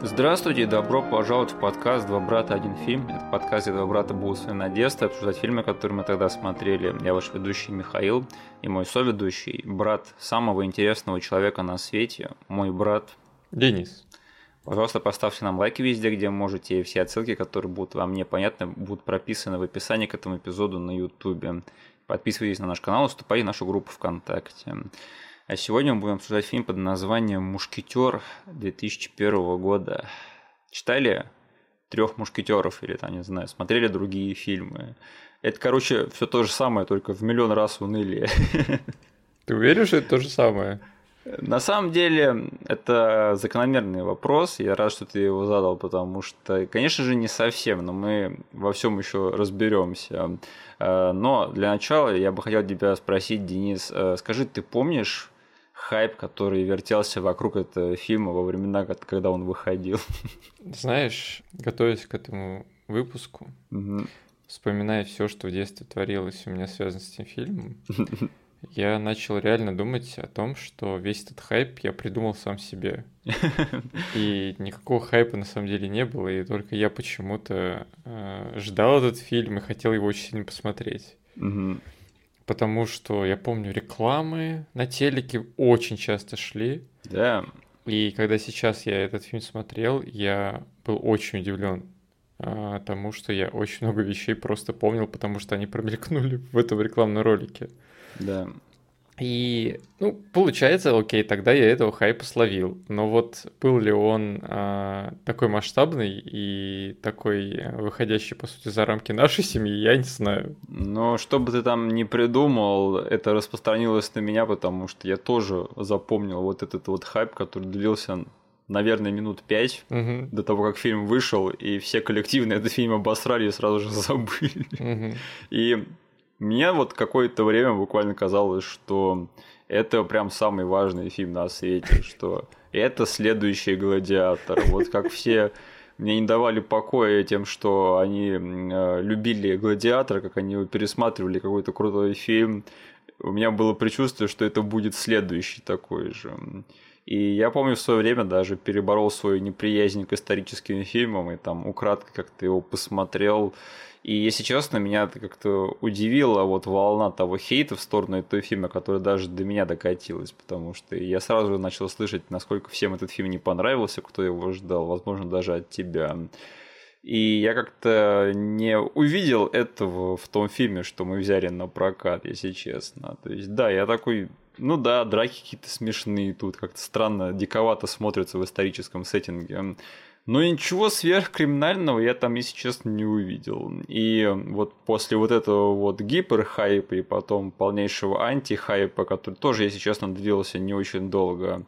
Здравствуйте и добро пожаловать в подкаст «Два брата. Один фильм». Это подкаст, где два брата будут свои надежды обсуждать фильмы, которые мы тогда смотрели. Я ваш ведущий Михаил и мой соведущий, брат самого интересного человека на свете, мой брат Денис. Пожалуйста, поставьте нам лайки везде, где можете, и все отсылки, которые будут вам непонятны, будут прописаны в описании к этому эпизоду на YouTube. Подписывайтесь на наш канал, вступайте в нашу группу ВКонтакте. А сегодня мы будем обсуждать фильм под названием «Мушкетер» 2001 года. Читали трех мушкетеров или там, не знаю, смотрели другие фильмы. Это, короче, все то же самое, только в миллион раз унылее. Ты уверен, что это то же самое? На самом деле, это закономерный вопрос. Я рад, что ты его задал, потому что, конечно же, не совсем, но мы во всем еще разберемся. Э, но для начала я бы хотел тебя спросить, Денис, э, скажи, ты помнишь хайп, который вертелся вокруг этого фильма во времена, когда он выходил? Знаешь, готовясь к этому выпуску, Мгм. вспоминая все, что в детстве творилось у меня связано с этим фильмом, я начал реально думать о том, что весь этот хайп я придумал сам себе. И никакого хайпа на самом деле не было, и только я почему-то э, ждал этот фильм и хотел его очень сильно посмотреть. Мгм. Потому что я помню, рекламы на телеке очень часто шли. Да, И когда сейчас я этот фильм смотрел, я был очень удивлен а, тому, что я очень много вещей просто помнил, потому что они промелькнули в этом рекламном ролике. да. И, ну, получается, окей, тогда я этого хайпа словил. Но вот был ли он а, такой масштабный и такой э, выходящий, по сути, за рамки нашей семьи, я не знаю. Но что бы ты там ни придумал, это распространилось на меня, потому что я тоже запомнил вот этот вот хайп, который длился, наверное, минут пять Мгм, до того, как фильм вышел, и все коллективно этот фильм обосрали и сразу же забыли. мгм. И мне вот какое-то время буквально казалось, что это прям самый важный фильм на свете, что это следующий «Гладиатор». Вот как все мне не давали покоя тем, что они э, любили «Гладиатора», как они его пересматривали, какой-то крутой фильм. У меня было предчувствие, что это будет следующий такой же. И я помню в свое время даже переборол свою неприязнь к историческим фильмам и там украдкой как-то его посмотрел. И, если честно, меня это как-то удивила вот волна того хейта в сторону этого фильма, которая даже до меня докатилась, потому что я сразу же начал слышать, насколько всем этот фильм не понравился, кто его ждал, возможно, даже от тебя. И я как-то не увидел этого в том фильме, что мы взяли на прокат, если честно. То есть, да, я такой, ну да, драки какие-то смешные тут, как-то странно, диковато смотрятся в историческом сеттинге. Но ничего сверхкриминального я там, если честно, не увидел. И вот после вот этого вот гиперхайпа и потом полнейшего антихайпа, который тоже, если честно, длился не очень долго,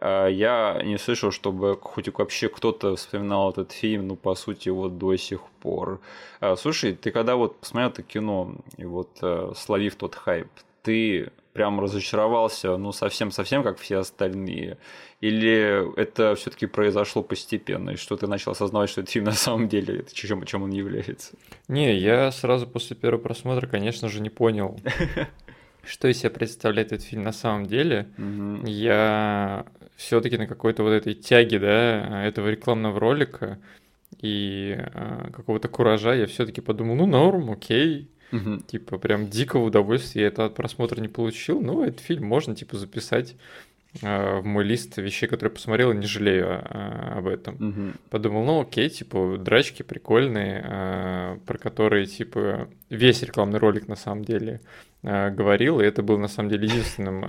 а, я не слышал, чтобы хоть вообще кто-то вспоминал этот фильм, ну, по сути, вот до сих пор. А, Слушай, ты когда вот посмотрел это кино, и вот э, словив тот хайп, ты прям разочаровался, ну, совсем-совсем, как все остальные? Или это все таки произошло постепенно, и что ты начал осознавать, что этот фильм на самом деле, это чем, чем он является? Не, я сразу после первого просмотра, конечно же, не понял, что из себя представляет этот фильм на самом деле. Я все-таки на какой-то вот этой тяге, да, этого рекламного ролика и а, какого-то куража я все-таки подумал, ну норм, окей, Мгм. типа прям дикого удовольствия я это от просмотра не получил, ну этот фильм можно типа записать а, в мой лист вещей, которые посмотрел, и не жалею а, об этом. Мгм. Подумал, ну окей, типа, драчки прикольные, а, про которые, типа, весь рекламный ролик на самом деле а, говорил, и это был на самом деле единственным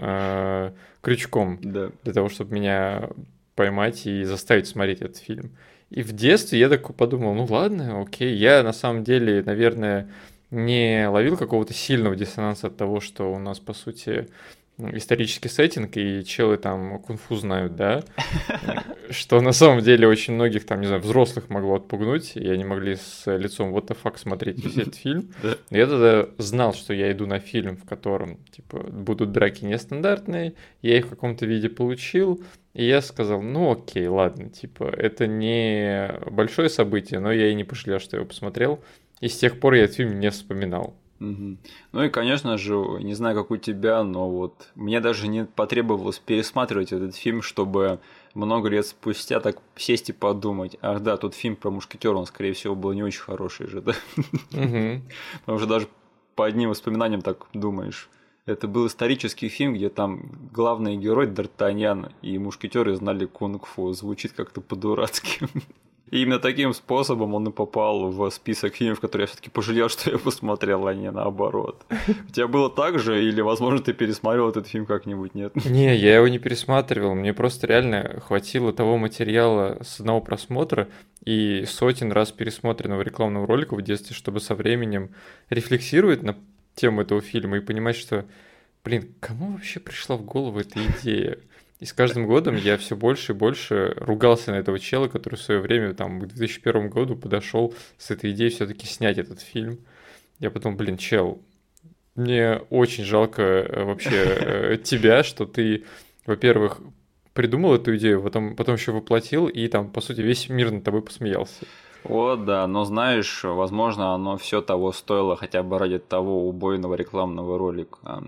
крючком Да. для того, чтобы меня поймать и заставить смотреть этот фильм. И в детстве я такой подумал, ну ладно, окей, я на самом деле, наверное, не ловил какого-то сильного диссонанса от того, что у нас, по сути, исторический сеттинг, и челы там кунг-фу знают, да, что на самом деле очень многих там, не знаю, взрослых могло отпугнуть, и они могли с лицом what the fuck смотреть весь этот фильм. Я тогда знал, что я иду на фильм, в котором, типа, будут драки нестандартные, я их в каком-то виде получил, и я сказал, ну окей, ладно, типа, это не большое событие, но я и не пожалел, что я его посмотрел, и с тех пор я этот фильм не вспоминал. Угу. Ну и, конечно же, не знаю, как у тебя, но вот мне даже не потребовалось пересматривать этот фильм, чтобы много лет спустя так сесть и подумать, ах да, тут фильм про мушкетера, он, скорее всего, был не очень хороший же, да? Угу. Потому что даже по одним воспоминаниям так думаешь. Это был исторический фильм, где там главный герой Д'Артаньян и мушкетеры знали кунг-фу. Звучит как-то по-дурацки. И именно таким способом он и попал в список фильмов, которые я все-таки пожалел, что я посмотрел, а не наоборот. У тебя было так же, или, возможно, ты пересмотрел этот фильм как-нибудь, нет? Не, я его не пересматривал. Мне просто реально хватило того материала с одного просмотра и сотен раз пересмотренного рекламного ролика в детстве, чтобы со временем рефлексировать на тему этого фильма и понимать, что, блин, кому вообще пришла в голову эта идея? И с каждым годом я все больше и больше ругался на этого чела, который в свое время, там, к 2001 году подошел с этой идеей все-таки снять этот фильм. Я потом, блин, чел, мне очень жалко э, вообще э, тебя, что ты, во-первых, придумал эту идею, потом, потом еще воплотил, и там, по сути, весь мир над тобой посмеялся. О, да, но знаешь, возможно, оно все того стоило хотя бы ради того убойного рекламного ролика.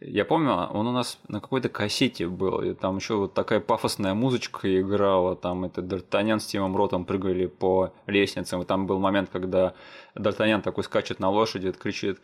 Я помню, он у нас на какой-то кассете был, и там еще вот такая пафосная музычка играла, там это Д'Артаньян с Тимом Ротом прыгали по лестницам, и там был момент, когда Д'Артаньян такой скачет на лошади, кричит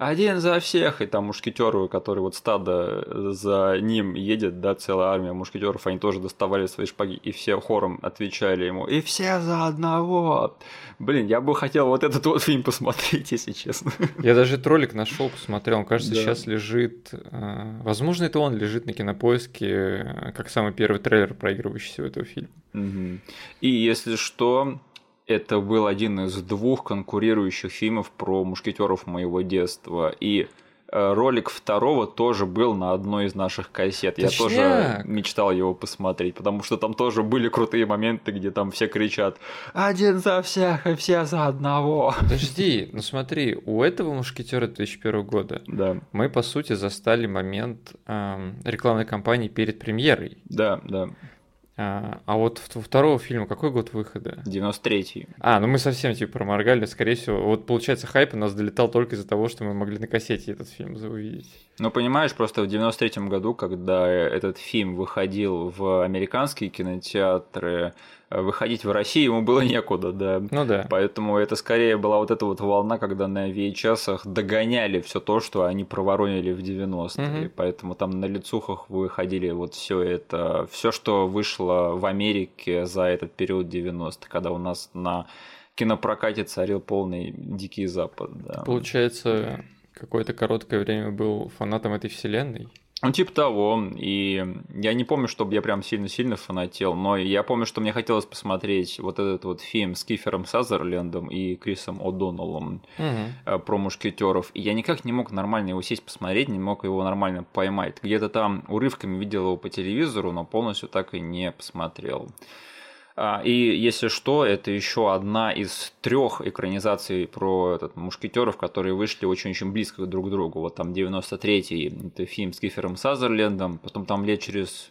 один за всех, и там мушкетеры, которые вот стадо за ним едет, да, целая армия мушкетеров, они тоже доставали свои шпаги, и все хором отвечали ему, и все за одного. Блин, я бы хотел вот этот вот фильм посмотреть, если честно. Я даже этот ролик нашел, посмотрел, он, кажется, да. сейчас лежит, э, возможно, это он лежит на кинопоиске, э, как самый первый трейлер проигрывающийся у этого фильма. Угу. И если что, это был один из двух конкурирующих фильмов про мушкетеров моего детства. И э, ролик второго тоже был на одной из наших кассет. Точняк. Я тоже мечтал его посмотреть, потому что там тоже были крутые моменты, где там все кричат «Один за всех и все за одного». Подожди, ну смотри, у этого мушкетера 2001 года да. мы, по сути, застали момент эм, рекламной кампании перед премьерой. Да, да. А, а вот второго фильма какой год выхода? 93-й. А, ну мы совсем типа проморгали, скорее всего. Вот получается хайп у нас долетал только из-за того, что мы могли на кассете этот фильм увидеть. Ну понимаешь, просто в 93-м году, когда этот фильм выходил в американские кинотеатры, выходить в Россию ему было некуда, да. Ну да. Поэтому это скорее была вот эта вот волна, когда на VHS догоняли все то, что они проворонили в 90-е. Угу. Поэтому там на лицухах выходили вот все это, все, что вышло в Америке за этот период 90 когда у нас на кинопрокате царил полный дикий запад. Да. Получается, какое-то короткое время был фанатом этой вселенной. Ну, типа того. И я не помню, чтобы я прям сильно-сильно фанател, но я помню, что мне хотелось посмотреть вот этот вот фильм с Кифером Сазерлендом и Крисом О'Доннеллом угу. про мушкетеров. И я никак не мог нормально его сесть посмотреть, не мог его нормально поймать. Где-то там урывками видел его по телевизору, но полностью так и не посмотрел. А, и если что, это еще одна из трех экранизаций про этот мушкетеров, которые вышли очень-очень близко друг к другу. Вот там 93-й это фильм с Гифером Сазерлендом, потом там лет через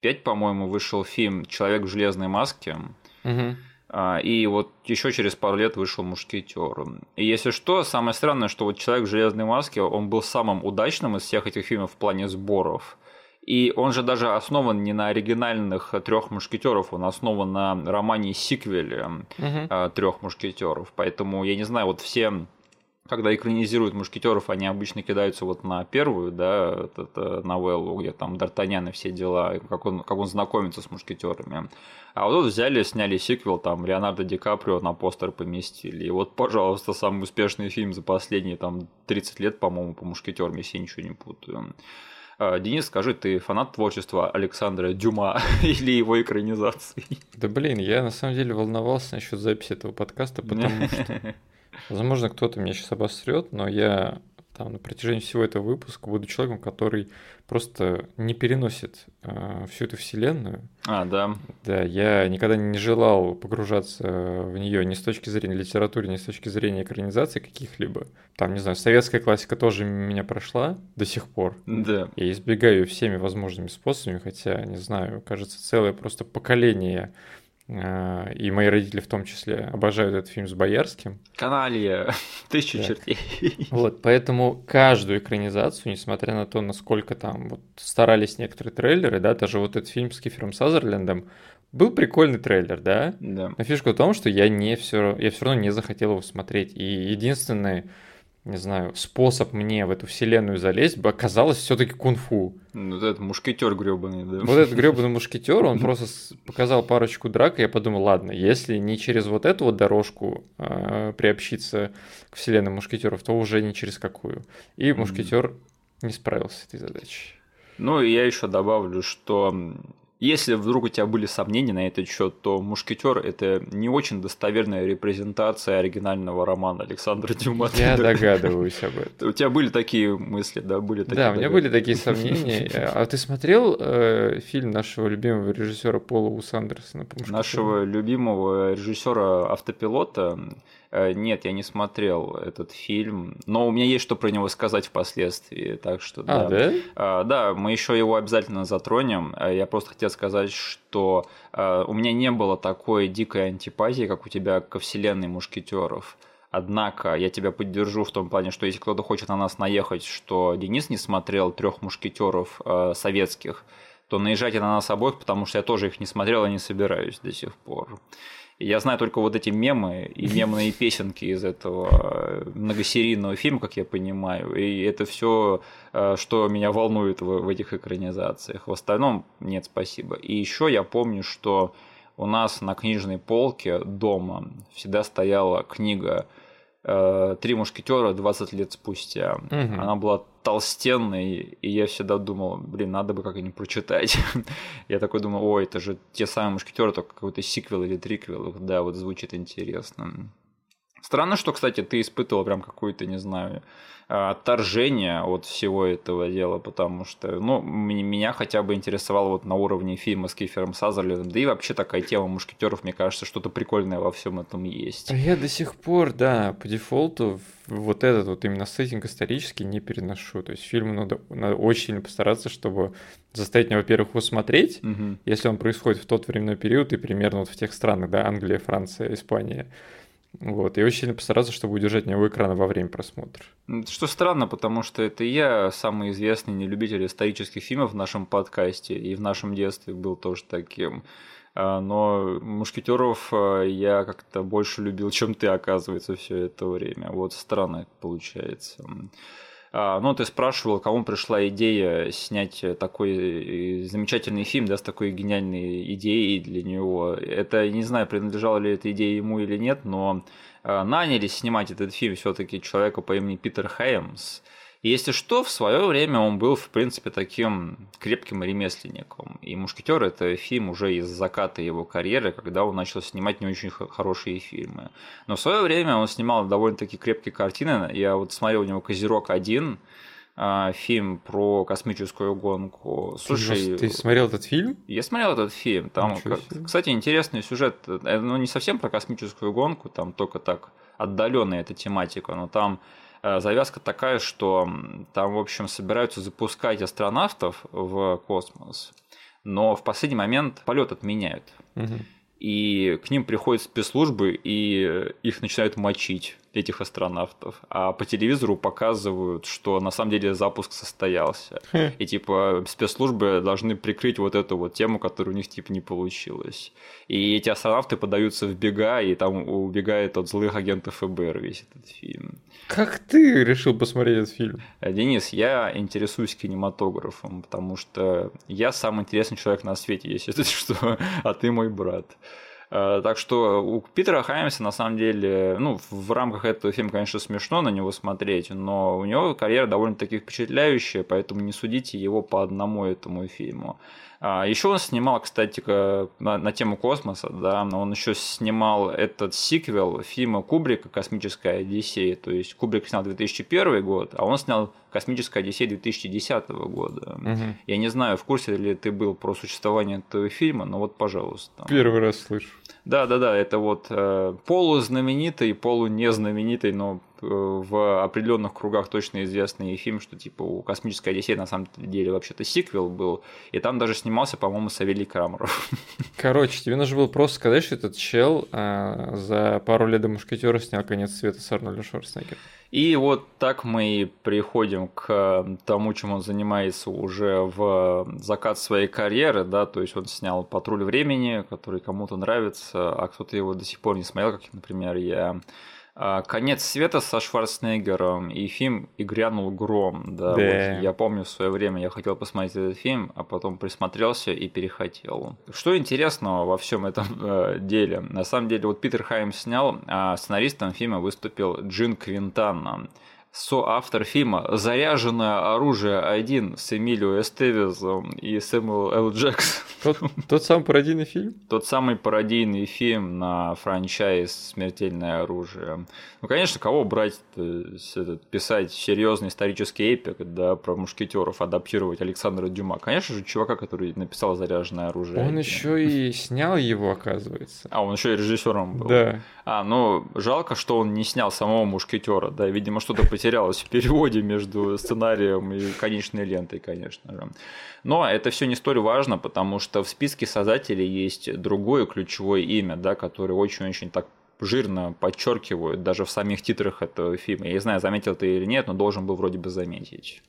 пять, по-моему, вышел фильм Человек в железной маске. Угу. И вот еще через пару лет вышел Мушкетер. И если что, самое странное, что вот Человек в железной маске, он был самым удачным из всех этих фильмов в плане сборов. И он же даже основан не на оригинальных трех мушкетеров, он основан на романе сиквеле угу. трех мушкетеров. Поэтому я не знаю, вот все когда экранизируют мушкетеров, они обычно кидаются вот на первую, да, это новеллу, где там Д'Артаньян и все дела, как он, как он знакомится с мушкетерами. А вот взяли, сняли сиквел, там Леонардо Ди Каприо на постер поместили. И вот, пожалуйста, самый успешный фильм за последние там 30 лет, по-моему, по мушкетерам, если я ничего не путаю. А, Денис, скажи, ты фанат творчества Александра Дюма или его экранизации? Да блин, я на самом деле волновался насчет записи этого подкаста, потому что, возможно, кто-то меня сейчас обосрет, но я там на протяжении всего этого выпуска буду человеком, который просто не переносит э, всю эту вселенную. А, да. Да, я никогда не желал погружаться в нее ни с точки зрения литературы, ни с точки зрения экранизации каких-либо. Там, не знаю, советская классика тоже меня прошла до сих пор. Да. Я избегаю всеми возможными способами, хотя, не знаю, кажется, целое просто поколение и мои родители в том числе обожают этот фильм с Боярским. Каналья, тысячу Да. чертей. Вот, поэтому каждую экранизацию, несмотря на то, насколько там вот старались некоторые трейлеры, да, даже вот этот фильм с Кифером Сазерлендом, был прикольный трейлер, да, Да. но фишка в том, что я не все, я все равно не захотел его смотреть. И единственный, не знаю, способ мне в эту вселенную залезть бы оказалось все-таки кунг-фу. Ну, Вот этот мушкетер гребаный, да. Вот этот гребаный мушкетер, он просто показал парочку драк, и я подумал, ладно, если не через вот эту вот дорожку э, приобщиться к вселенной мушкетеров, то уже не через какую. И мушкетер не справился с этой задачей. Ну, и я еще добавлю, что если вдруг у тебя были сомнения на этот счет, то Мушкетер это не очень достоверная репрезентация оригинального романа Александра Дюма. Я догадываюсь об этом. У тебя были такие мысли, да? Были такие Да, у меня были такие сомнения. А ты смотрел э, фильм нашего любимого режиссера Пола Ус Андерсона? Нашего любимого режиссера автопилота. Э, Нет, я не смотрел этот фильм, но у меня есть что про него сказать впоследствии, так что А, да? А, Да, мы еще его обязательно затронем. А, Я просто хотел сказать, что у меня не было такой дикой антипатии, как у тебя ко вселенной мушкетеров. Однако я тебя поддержу в том плане, что если кто-то хочет на нас наехать, что Денис не смотрел трех мушкетеров э, советских, то наезжайте на нас обоих, потому что я тоже их не смотрел и не собираюсь до сих пор. Я знаю только вот эти мемы и мемные песенки из этого э, многосерийного фильма, как я понимаю. И это все, что меня волнует в, в этих экранизациях. В остальном нет, спасибо. И еще я помню, что у нас на книжной полке дома всегда стояла книга э, «Три мушкетера 20 лет спустя». Мгм. Она была толстенной, и я всегда думал, блин, надо бы как-нибудь прочитать. я такой думал, ой, это же те самые мушкетеры, только какой-то сиквел или триквел. Да, вот звучит интересно. Странно, что, кстати, ты испытывал прям какое-то, не знаю, а, отторжение от всего этого дела, потому что, ну, меня хотя бы интересовало вот на уровне фильма с Кифером Сазерлиным, да и вообще такая тема мушкетеров, мне кажется, что-то прикольное во всем этом есть. А Я до сих пор, да, по дефолту вот этот вот именно сеттинг исторический не переношу. То есть фильму надо, надо очень сильно постараться, чтобы заставить меня, во-первых, его смотреть, Мгм. если он происходит в тот временной период и примерно вот в тех странах, да, Англия, Франция, Испания. Вот, и очень сильно постараться, чтобы удержать меня у экрана во время просмотра. Что странно, потому что это я самый известный нелюбитель исторических фильмов в нашем подкасте, и в нашем детстве был тоже таким. А, Но мушкетеров а, я как-то больше любил, чем ты, оказывается, все это время. Вот странно получается. А, Ну, ты спрашивал, кому пришла идея снять такой э, замечательный фильм, да, с такой гениальной идеей для него. Это, не знаю, принадлежала ли эта идея ему или нет, но а, наняли снимать этот фильм все-таки человека по имени Питер Хеймс. Если что, в свое время он был, в принципе, таким крепким ремесленником. И «Мушкетер» — это фильм уже из заката его карьеры, когда он начал снимать не очень хорошие фильмы. Но в свое время он снимал довольно-таки крепкие картины. Я вот смотрел у него «Козерог-1», а, фильм про космическую гонку. Слушай, Ты, ты смотрел этот фильм? я смотрел этот фильм. Там, кстати, интересный сюжет. Э, Ну, не совсем про космическую гонку, там только так отдаленная эта тематика, но там завязка такая, что там, в общем, собираются запускать астронавтов в космос, но в последний момент полет отменяют. Мгм. И к ним приходят спецслужбы, и э, их начинают мочить, этих астронавтов. А по телевизору показывают, что на самом деле запуск состоялся. Хм. И типа спецслужбы должны прикрыть вот эту вот тему, которая у них типа не получилась. И эти астронавты подаются в бега, и там убегает от злых агентов ФБР весь этот фильм. Как ты решил посмотреть этот фильм? Э, Денис, я интересуюсь кинематографом, потому что я самый интересный человек на свете, если это что, а ты мой брат. Э, Так что у Питера Хаймса на самом деле, ну, в рамках этого фильма, конечно, смешно на него смотреть, но у него карьера довольно-таки впечатляющая, поэтому не судите его по одному этому фильму. Еще он снимал, кстати, на, на тему космоса, да, он еще снимал этот сиквел фильма Кубрика «Космическая Одиссея». То есть Кубрик снял 2001 год, а он снял «Космическая Одиссея» 2010 года. Мгм. Я не знаю, в курсе ли ты был про существование этого фильма, но вот, пожалуйста. Первый раз слышу. Да, да, да, это вот э, полузнаменитый, полунезнаменитый, но в определенных кругах точно известный фильм, что типа у «Космической Одиссеи» на самом деле вообще-то сиквел был, и там даже снимался, по-моему, Савелий Крамаров. Короче, тебе нужно было просто сказать, что этот чел а, за пару лет до «Мушкетера» снял «Конец света» с Арнольдом Шварценеггером. И вот так мы и приходим к тому, чем он занимается уже в закат своей карьеры, да, то есть он снял «Патруль времени», который кому-то нравится, а кто-то его до сих пор не смотрел, как, например, я Конец света со Шварценеггером и фильм «И грянул гром». Да, да. Вот я помню в свое время я хотел посмотреть этот фильм, а потом присмотрелся и перехотел. Что интересного во всем этом э, деле? На самом деле, вот Питер Хайм снял, а сценаристом фильма выступил Джин Квинтана соавтор фильма «Заряженное оружие 1» с Эмилио Эстевизом и Сэмюэл Л. Джекс. Тот, тот самый пародийный фильм? Тот самый пародийный фильм на франчайз «Смертельное оружие». Ну, конечно, кого брать, этот, писать серьезный исторический эпик да, про мушкетеров, адаптировать Александра Дюма? Конечно же, чувака, который написал «Заряженное оружие». Он еще и снял его, оказывается. А, он еще и режиссером был. Да. А, ну, жалко, что он не снял самого мушкетера, да, видимо, что-то потерял потерялось в переводе между сценарием и конечной лентой, конечно же. Но это все не столь важно, потому что в списке создателей есть другое ключевое имя, да, которое очень-очень так жирно подчеркивают даже в самих титрах этого фильма. Я не знаю, заметил ты или нет, но должен был вроде бы заметить.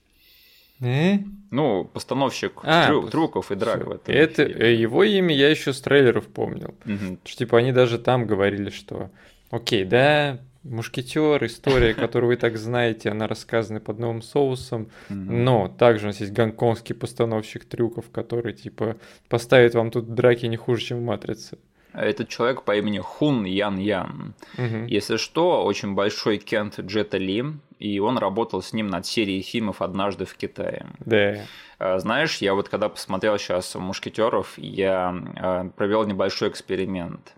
Э? Ну, постановщик а, трю- трюков и драк в этом. Это фильме. его имя я еще с трейлеров помнил. Угу. Что, типа они даже там говорили, что окей, да, Мушкетер, история, которую вы так знаете, она рассказана под новым соусом. Но также у нас есть гонконгский постановщик трюков, который типа поставит вам тут драки не хуже, чем в Матрице. Этот человек по имени Хун Ян Ян. Угу. Если что, очень большой Кент Джета Ли, и он работал с ним над серией фильмов «Однажды в Китае». Да. А, знаешь, я вот когда посмотрел сейчас «Мушкетеров», я а, провел небольшой эксперимент.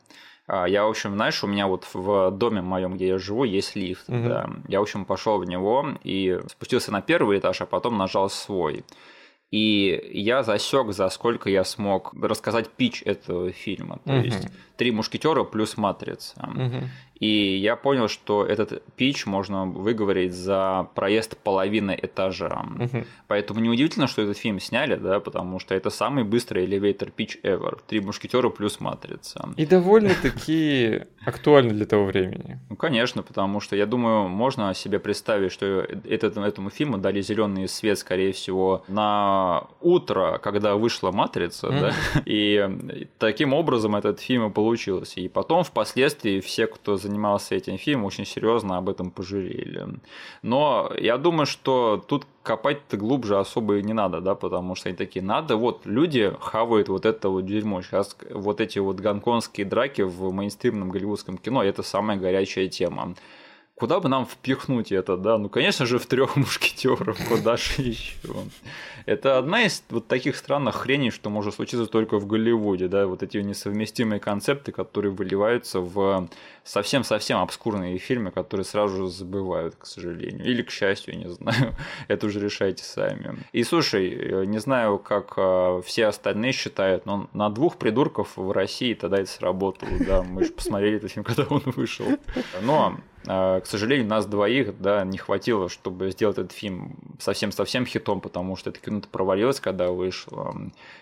А, я, в общем, знаешь, у меня вот в доме моем, где я живу, есть лифт. Угу. Да. Я, в общем, пошел в него и спустился на первый этаж, а потом нажал свой. И я засек, за сколько я смог рассказать пич этого фильма. То угу. есть три мушкетера плюс матрица. Угу. И я понял, что этот пич можно выговорить за проезд половины этажа. Угу. Поэтому неудивительно, что этот фильм сняли, да, потому что это самый быстрый элевейтор пич ever. Три мушкетера плюс матрица. И довольно-таки актуально для того времени. Ну, конечно, потому что я думаю, можно себе представить, что этот, этому фильму дали зеленый свет, скорее всего, на утро, когда вышла матрица, mm да, и таким образом этот фильм и получился. И потом, впоследствии, все, кто занимался этим фильмом, очень серьезно об этом пожалели. Но я думаю, что тут копать-то глубже особо и не надо, да, потому что они такие, надо, вот люди хавают вот это вот дерьмо, сейчас вот эти вот гонконгские драки в мейнстримном голливудском кино, это самая горячая тема куда бы нам впихнуть это, да? Ну, конечно же, в трех мушкетеров, куда же еще? Это одна из вот таких странных хреней, что может случиться только в Голливуде, да, вот эти несовместимые концепты, которые выливаются в совсем-совсем обскурные фильмы, которые сразу же забывают, к сожалению. Или, к счастью, не знаю, это уже решайте сами. И слушай, не знаю, как а, все остальные считают, но на двух придурков в России тогда это сработало, да, мы же посмотрели этот фильм, когда он вышел. Но к сожалению, нас двоих да, не хватило, чтобы сделать этот фильм совсем-совсем хитом, потому что это кино провалилось, когда вышло.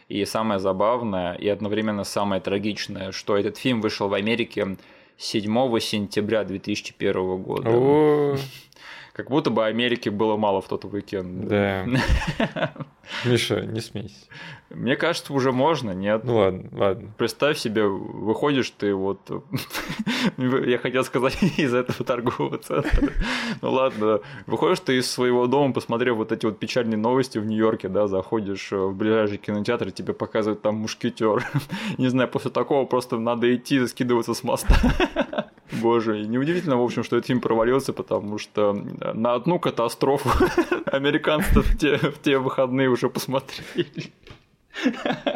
И самое забавное и одновременно самое трагичное, что этот фильм вышел в Америке 7 сентября 2001 года. Как будто бы Америки было мало в тот уикенд. да. Миша, не смейся. Мне кажется, уже можно, нет? Ну ладно, ладно. Представь себе, выходишь ты вот, я хотел сказать, из этого торгового центра. Ну ладно, выходишь ты из своего дома, посмотрев вот эти вот печальные новости в Нью-Йорке, да, заходишь в ближайший кинотеатр, и тебе показывают там мушкетер. Не знаю, после такого просто надо идти скидываться с моста. Боже, и неудивительно, в общем, что этот фильм провалился, потому что на одну катастрофу американцы в те, в те выходные уже посмотрели.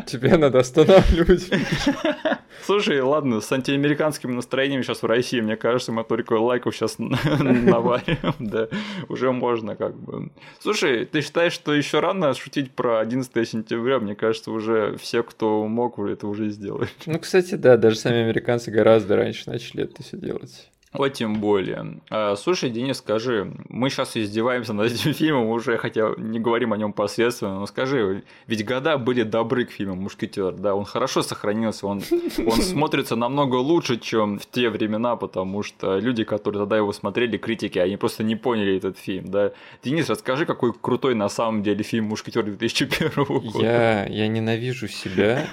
Тебе надо останавливать. Слушай, ладно, с антиамериканским настроением сейчас в России, мне кажется, мы только лайков сейчас наварим, да, уже можно как бы. Слушай, ты считаешь, что еще рано шутить про 11 сентября? Мне кажется, уже все, кто мог, это уже сделали. Ну, кстати, да, даже сами американцы гораздо раньше начали это все делать. Вот тем более. А, слушай, Денис, скажи, мы сейчас издеваемся над этим фильмом уже, хотя не говорим о нем посредственно, но скажи, ведь года были добры к фильму «Мушкетер», да, он хорошо сохранился, он, он смотрится намного лучше, чем в те времена, потому что люди, которые тогда его смотрели, критики, они просто не поняли этот фильм, да. Денис, расскажи, какой крутой на самом деле фильм «Мушкетер» 2001 года. Я, я ненавижу себя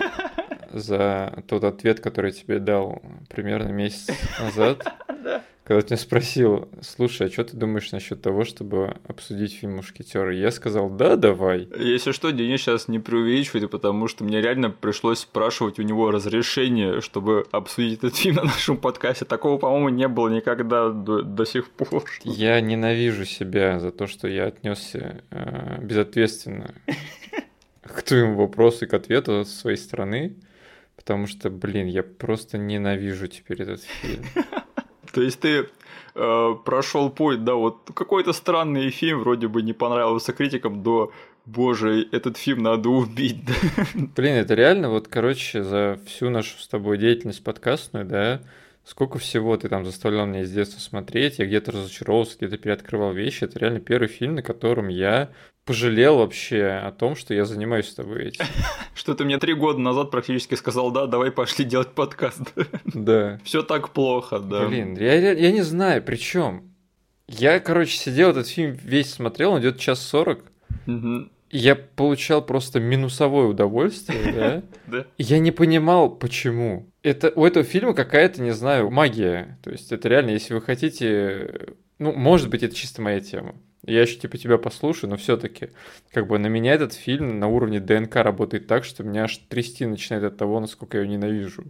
за тот ответ, который я тебе дал примерно месяц назад. Когда ты меня спросил, слушай, а что ты думаешь насчет того, чтобы обсудить фильм «Мушкетеры»? Я сказал, да, давай. Если что, Денис сейчас не преувеличивает, потому что мне реально пришлось спрашивать у него разрешение, чтобы обсудить этот фильм на нашем подкасте. Такого, по-моему, не было никогда до, до сих пор. Я ненавижу себя за то, что я отнесся э, безответственно к твоему вопросу и к ответу с своей стороны. Потому что, блин, я просто ненавижу теперь этот фильм. То есть ты э, прошел путь, да, вот какой-то странный фильм вроде бы не понравился критикам до Боже, этот фильм надо убить. Блин, это реально, вот, короче, за всю нашу с тобой деятельность подкастную, да, сколько всего ты там заставлял меня с детства смотреть, я где-то разочаровался, где-то переоткрывал вещи. Это реально первый фильм, на котором я пожалел вообще о том, что я занимаюсь с тобой этим. Что ты мне три года назад практически сказал, да, давай пошли делать подкаст. Да. Все так плохо, да. Блин, я, я, я не знаю, при чем. Я, короче, сидел, этот фильм весь смотрел, он идет час сорок. Я получал просто минусовое удовольствие, да? Да. Я не понимал, почему. Это у этого фильма какая-то, не знаю, магия. То есть это реально, если вы хотите, ну, может быть, это чисто моя тема. Я еще типа тебя послушаю, но все-таки как бы на меня этот фильм на уровне ДНК работает так, что меня аж трясти начинает от того, насколько я его ненавижу.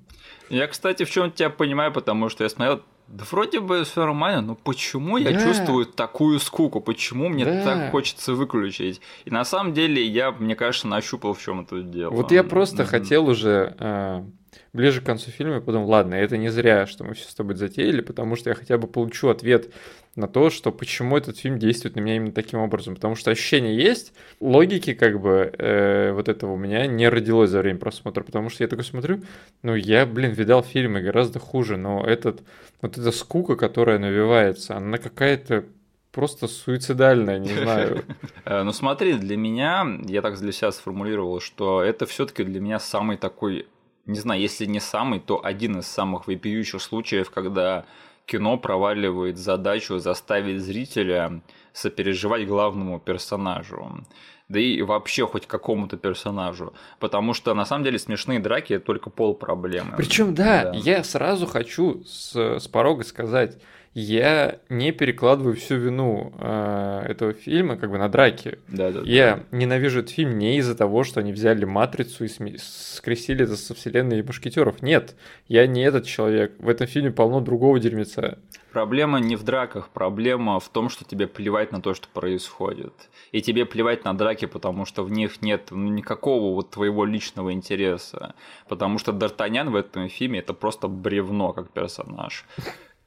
Я, кстати, в чем тебя понимаю, потому что я смотрел да вроде бы все нормально, но почему я да. чувствую такую скуку? Почему мне да. так хочется выключить? И на самом деле я, мне кажется, нащупал, в чем это дело. Вот я просто mm-hmm. хотел уже э, ближе к концу фильма я подумал, ладно, это не зря, что мы все с тобой затеяли, потому что я хотя бы получу ответ на то, что почему этот фильм действует на меня именно таким образом. Потому что ощущение есть, логики как бы э, вот этого у меня не родилось за время просмотра, потому что я такой смотрю, ну я, блин, видал фильмы гораздо хуже, но этот, вот эта скука, которая навивается, она какая-то просто суицидальная, не знаю. Э, ну смотри, для меня, я так для себя сформулировал, что это все таки для меня самый такой не знаю, если не самый, то один из самых вопиющих случаев, когда кино проваливает задачу заставить зрителя сопереживать главному персонажу. Да и вообще хоть какому-то персонажу. Потому что на самом деле смешные драки это только пол проблемы. Причем, да, да, я сразу хочу с, с порога сказать, я не перекладываю всю вину э, этого фильма как бы на драки. Да, да, я да. ненавижу этот фильм не из-за того, что они взяли матрицу и скрестили это со вселенной мушкетеров. Нет, я не этот человек. В этом фильме полно другого дерьмеца. Проблема не в драках, проблема в том, что тебе плевать на то, что происходит. И тебе плевать на драки, потому что в них нет никакого вот твоего личного интереса. Потому что Д'Артаньян в этом фильме это просто бревно как персонаж.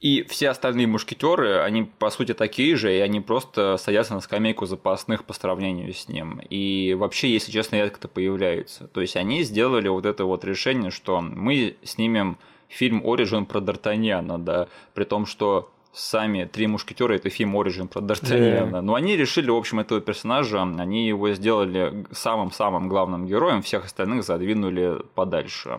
И все остальные мушкетеры, они по сути такие же, и они просто садятся на скамейку запасных по сравнению с ним. И вообще, если честно, редко-то появляются. То есть они сделали вот это вот решение, что мы снимем фильм Origin про Д'Артаньяна, да, при том, что сами «Три мушкетера» — это фильм Origin про Д'Артаньяна. Yeah. Но они решили, в общем, этого персонажа, они его сделали самым-самым главным героем, всех остальных задвинули подальше.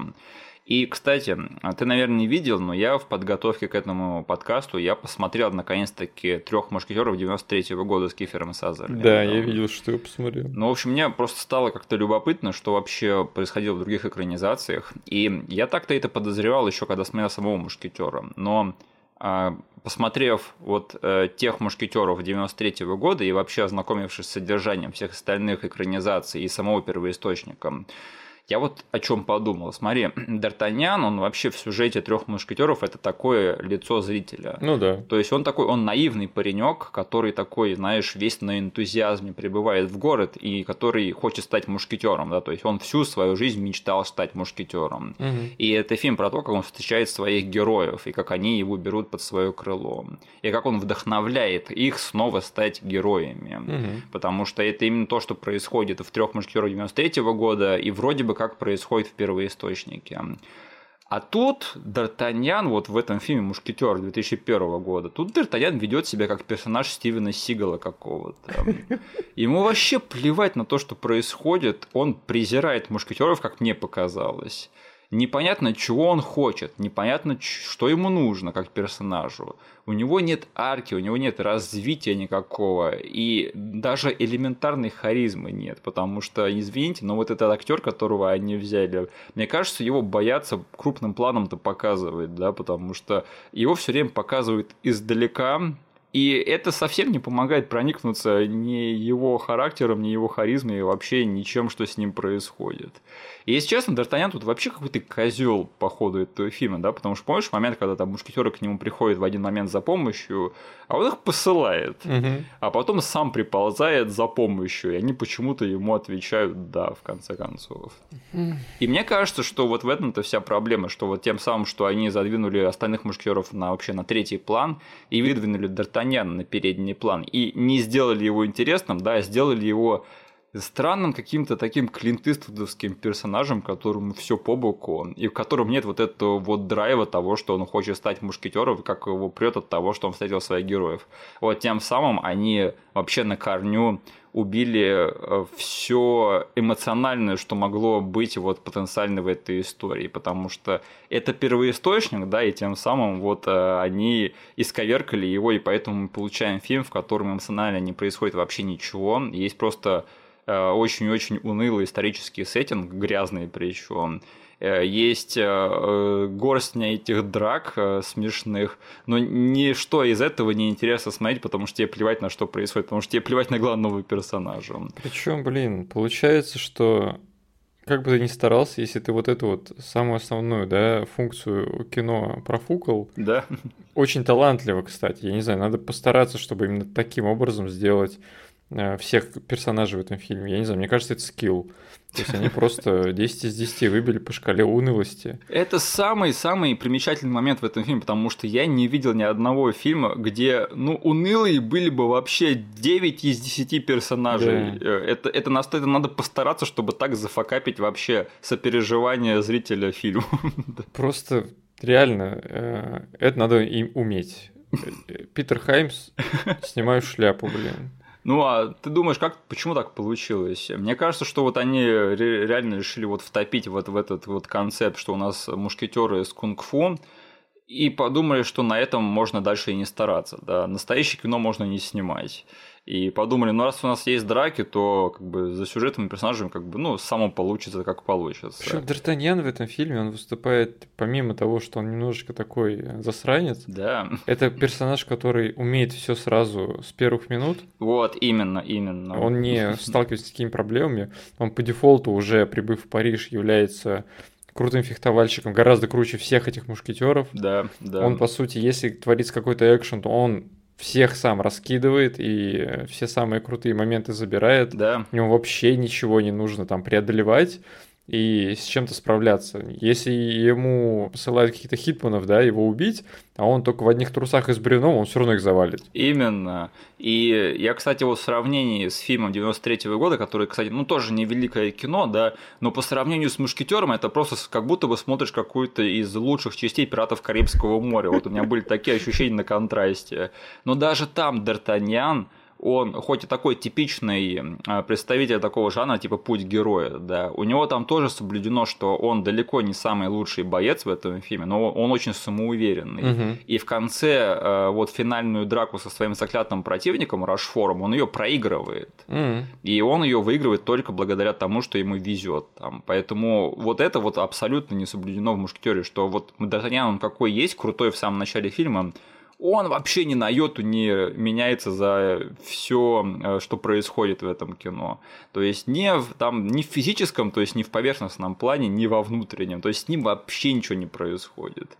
И, кстати, ты, наверное, не видел, но я в подготовке к этому подкасту я посмотрел наконец-таки трех мушкетеров 93 -го года с Кифером Сазером. Да, я видел, что ты посмотрел. Ну, в общем, мне просто стало как-то любопытно, что вообще происходило в других экранизациях. И я так-то это подозревал еще, когда смотрел самого мушкетера. Но а, посмотрев вот э, тех мушкетеров 93 -го года и вообще ознакомившись с содержанием всех остальных экранизаций и самого первоисточника, я вот о чем подумал. Смотри, Д'Артаньян, он вообще в сюжете трех мушкетеров это такое лицо зрителя. Ну да. То есть он такой, он наивный паренек, который такой, знаешь, весь на энтузиазме прибывает в город и который хочет стать мушкетером, да, то есть он всю свою жизнь мечтал стать мушкетером. Угу. И это фильм про то, как он встречает своих героев и как они его берут под свое крыло. И как он вдохновляет их снова стать героями. Угу. Потому что это именно то, что происходит в трех мушкетерах 93 -го года, и вроде бы как происходит в первоисточнике. А тут Д'Артаньян, вот в этом фильме «Мушкетер» 2001 года, тут Д'Артаньян ведет себя как персонаж Стивена Сигала какого-то. Ему вообще плевать на то, что происходит, он презирает мушкетеров, как мне показалось непонятно, чего он хочет, непонятно, что ему нужно как персонажу. У него нет арки, у него нет развития никакого, и даже элементарной харизмы нет, потому что, извините, но вот этот актер, которого они взяли, мне кажется, его боятся крупным планом-то показывать, да, потому что его все время показывают издалека, и это совсем не помогает проникнуться ни его характером, ни его харизмой, и вообще ничем, что с ним происходит. И если честно, Д'Артаньян тут вообще какой-то козел по ходу этого фильма, да, потому что помнишь момент, когда там мушкетеры к нему приходят в один момент за помощью, а он их посылает, угу. а потом сам приползает за помощью, и они почему-то ему отвечают «да», в конце концов. Угу. И мне кажется, что вот в этом-то вся проблема, что вот тем самым, что они задвинули остальных мушкетеров на вообще на третий план и выдвинули Д'Артаньяна на передний план, и не сделали его интересным, да, а сделали его странным каким-то таким клинтыствудовским персонажем, которому все по боку, и в котором нет вот этого вот драйва того, что он хочет стать мушкетером, как его прет от того, что он встретил своих героев. Вот тем самым они вообще на корню убили э, все эмоциональное, что могло быть вот потенциально в этой истории, потому что это первоисточник, да, и тем самым вот э, они исковеркали его, и поэтому мы получаем фильм, в котором эмоционально не происходит вообще ничего, есть просто Э, очень-очень унылый исторический сеттинг, грязный причем. Э, есть э, горстня этих драк смешных, но ничто из этого не интересно смотреть, потому что тебе плевать на что происходит, потому что тебе плевать на главного персонажа. Причем, блин, получается, что как бы ты ни старался, если ты вот эту вот самую основную, да, функцию кино профукал, да. очень талантливо, кстати, я не знаю, надо постараться, чтобы именно таким образом сделать Э, всех персонажей в этом фильме. Я не знаю, мне кажется, это скилл. То есть они просто 10 из 10 выбили по шкале унылости. Это самый-самый примечательный момент в этом фильме, потому что я не видел ни одного фильма, где, ну, унылые были бы вообще 9 из 10 персонажей. Да. Э, это, это, это надо постараться, чтобы так зафакапить вообще сопереживание зрителя фильма. Просто реально, э, это надо им уметь. Питер Хаймс, снимаю шляпу, блин. Ну, а ты думаешь, как, почему так получилось? Мне кажется, что вот они реально решили вот втопить вот в этот вот концепт, что у нас мушкетеры с кунг-фу, и подумали, что на этом можно дальше и не стараться. Да? Настоящее кино можно не снимать и подумали, ну раз у нас есть драки, то как бы за сюжетом и персонажем как бы, ну, само получится, как получится. Причем Д'Артаньян в этом фильме, он выступает, помимо того, что он немножечко такой засранец, да. это персонаж, который умеет все сразу с первых минут. Вот, именно, именно. Он не сталкивается с такими проблемами, он по дефолту уже, прибыв в Париж, является крутым фехтовальщиком, гораздо круче всех этих мушкетеров. Да, да. Он, по сути, если творится какой-то экшен, то он всех сам раскидывает и все самые крутые моменты забирает. Да. У него вообще ничего не нужно там преодолевать и с чем-то справляться. Если ему посылают каких-то хитманов, да, его убить, а он только в одних трусах и с бревном, он все равно их завалит. Именно. И я, кстати, вот в сравнении с фильмом 93 -го года, который, кстати, ну тоже не великое кино, да, но по сравнению с Мушкетером это просто как будто бы смотришь какую-то из лучших частей пиратов Карибского моря. Вот у меня были такие ощущения на контрасте. Но даже там Д'Артаньян, он хоть и такой типичный а, представитель такого жанра, типа путь героя, да, у него там тоже соблюдено, что он далеко не самый лучший боец в этом фильме, но он очень самоуверенный. Угу. И в конце а, вот финальную драку со своим заклятым противником Рашфором, он ее проигрывает. Угу. И он ее выигрывает только благодаря тому, что ему везет. Там. Поэтому вот это вот абсолютно не соблюдено в Мушкетере, что вот Д'Артаньян, он какой есть, крутой в самом начале фильма, он вообще ни на йоту не меняется за все, э, что происходит в этом кино. То есть не в, там, не в физическом, то есть не в поверхностном плане, не во внутреннем. То есть с ним вообще ничего не происходит.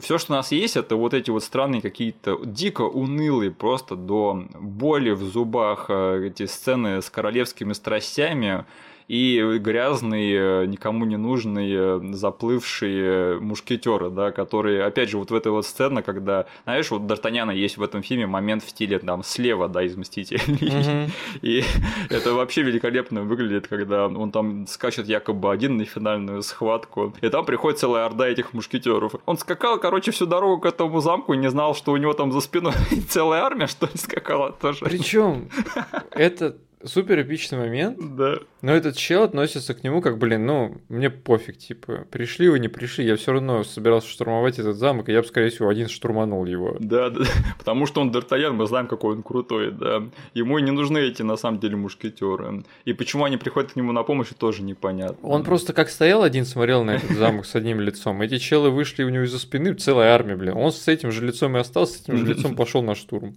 Все, что у нас есть, это вот эти вот странные какие-то дико унылые, просто до боли в зубах э, эти сцены с королевскими страстями, и грязный, никому не нужный, заплывший мушкетеры, да, которые, опять же, вот в этой вот сцене, когда, знаешь, вот Д'Артаньяна есть в этом фильме момент в стиле там слева, да, из Мстителей. И это вообще великолепно выглядит, когда он там скачет якобы один на финальную схватку, и там приходит целая орда этих мушкетеров. Он скакал, короче, всю дорогу к этому замку и не знал, что у него там за спиной целая армия, что ли, скакала тоже. Причем это супер эпичный момент. Да. Но этот чел относится к нему как, блин, ну, мне пофиг, типа, пришли вы, не пришли, я все равно собирался штурмовать этот замок, и я бы, скорее всего, один штурманул его. Да, да, потому что он Д'Артаньян, мы знаем, какой он крутой, да. Ему и не нужны эти, на самом деле, мушкетеры. И почему они приходят к нему на помощь, тоже непонятно. Он просто как стоял один, смотрел на этот замок с одним лицом. Эти челы вышли у него из-за спины, целая армия, блин. Он с этим же лицом и остался, с этим же лицом пошел на штурм.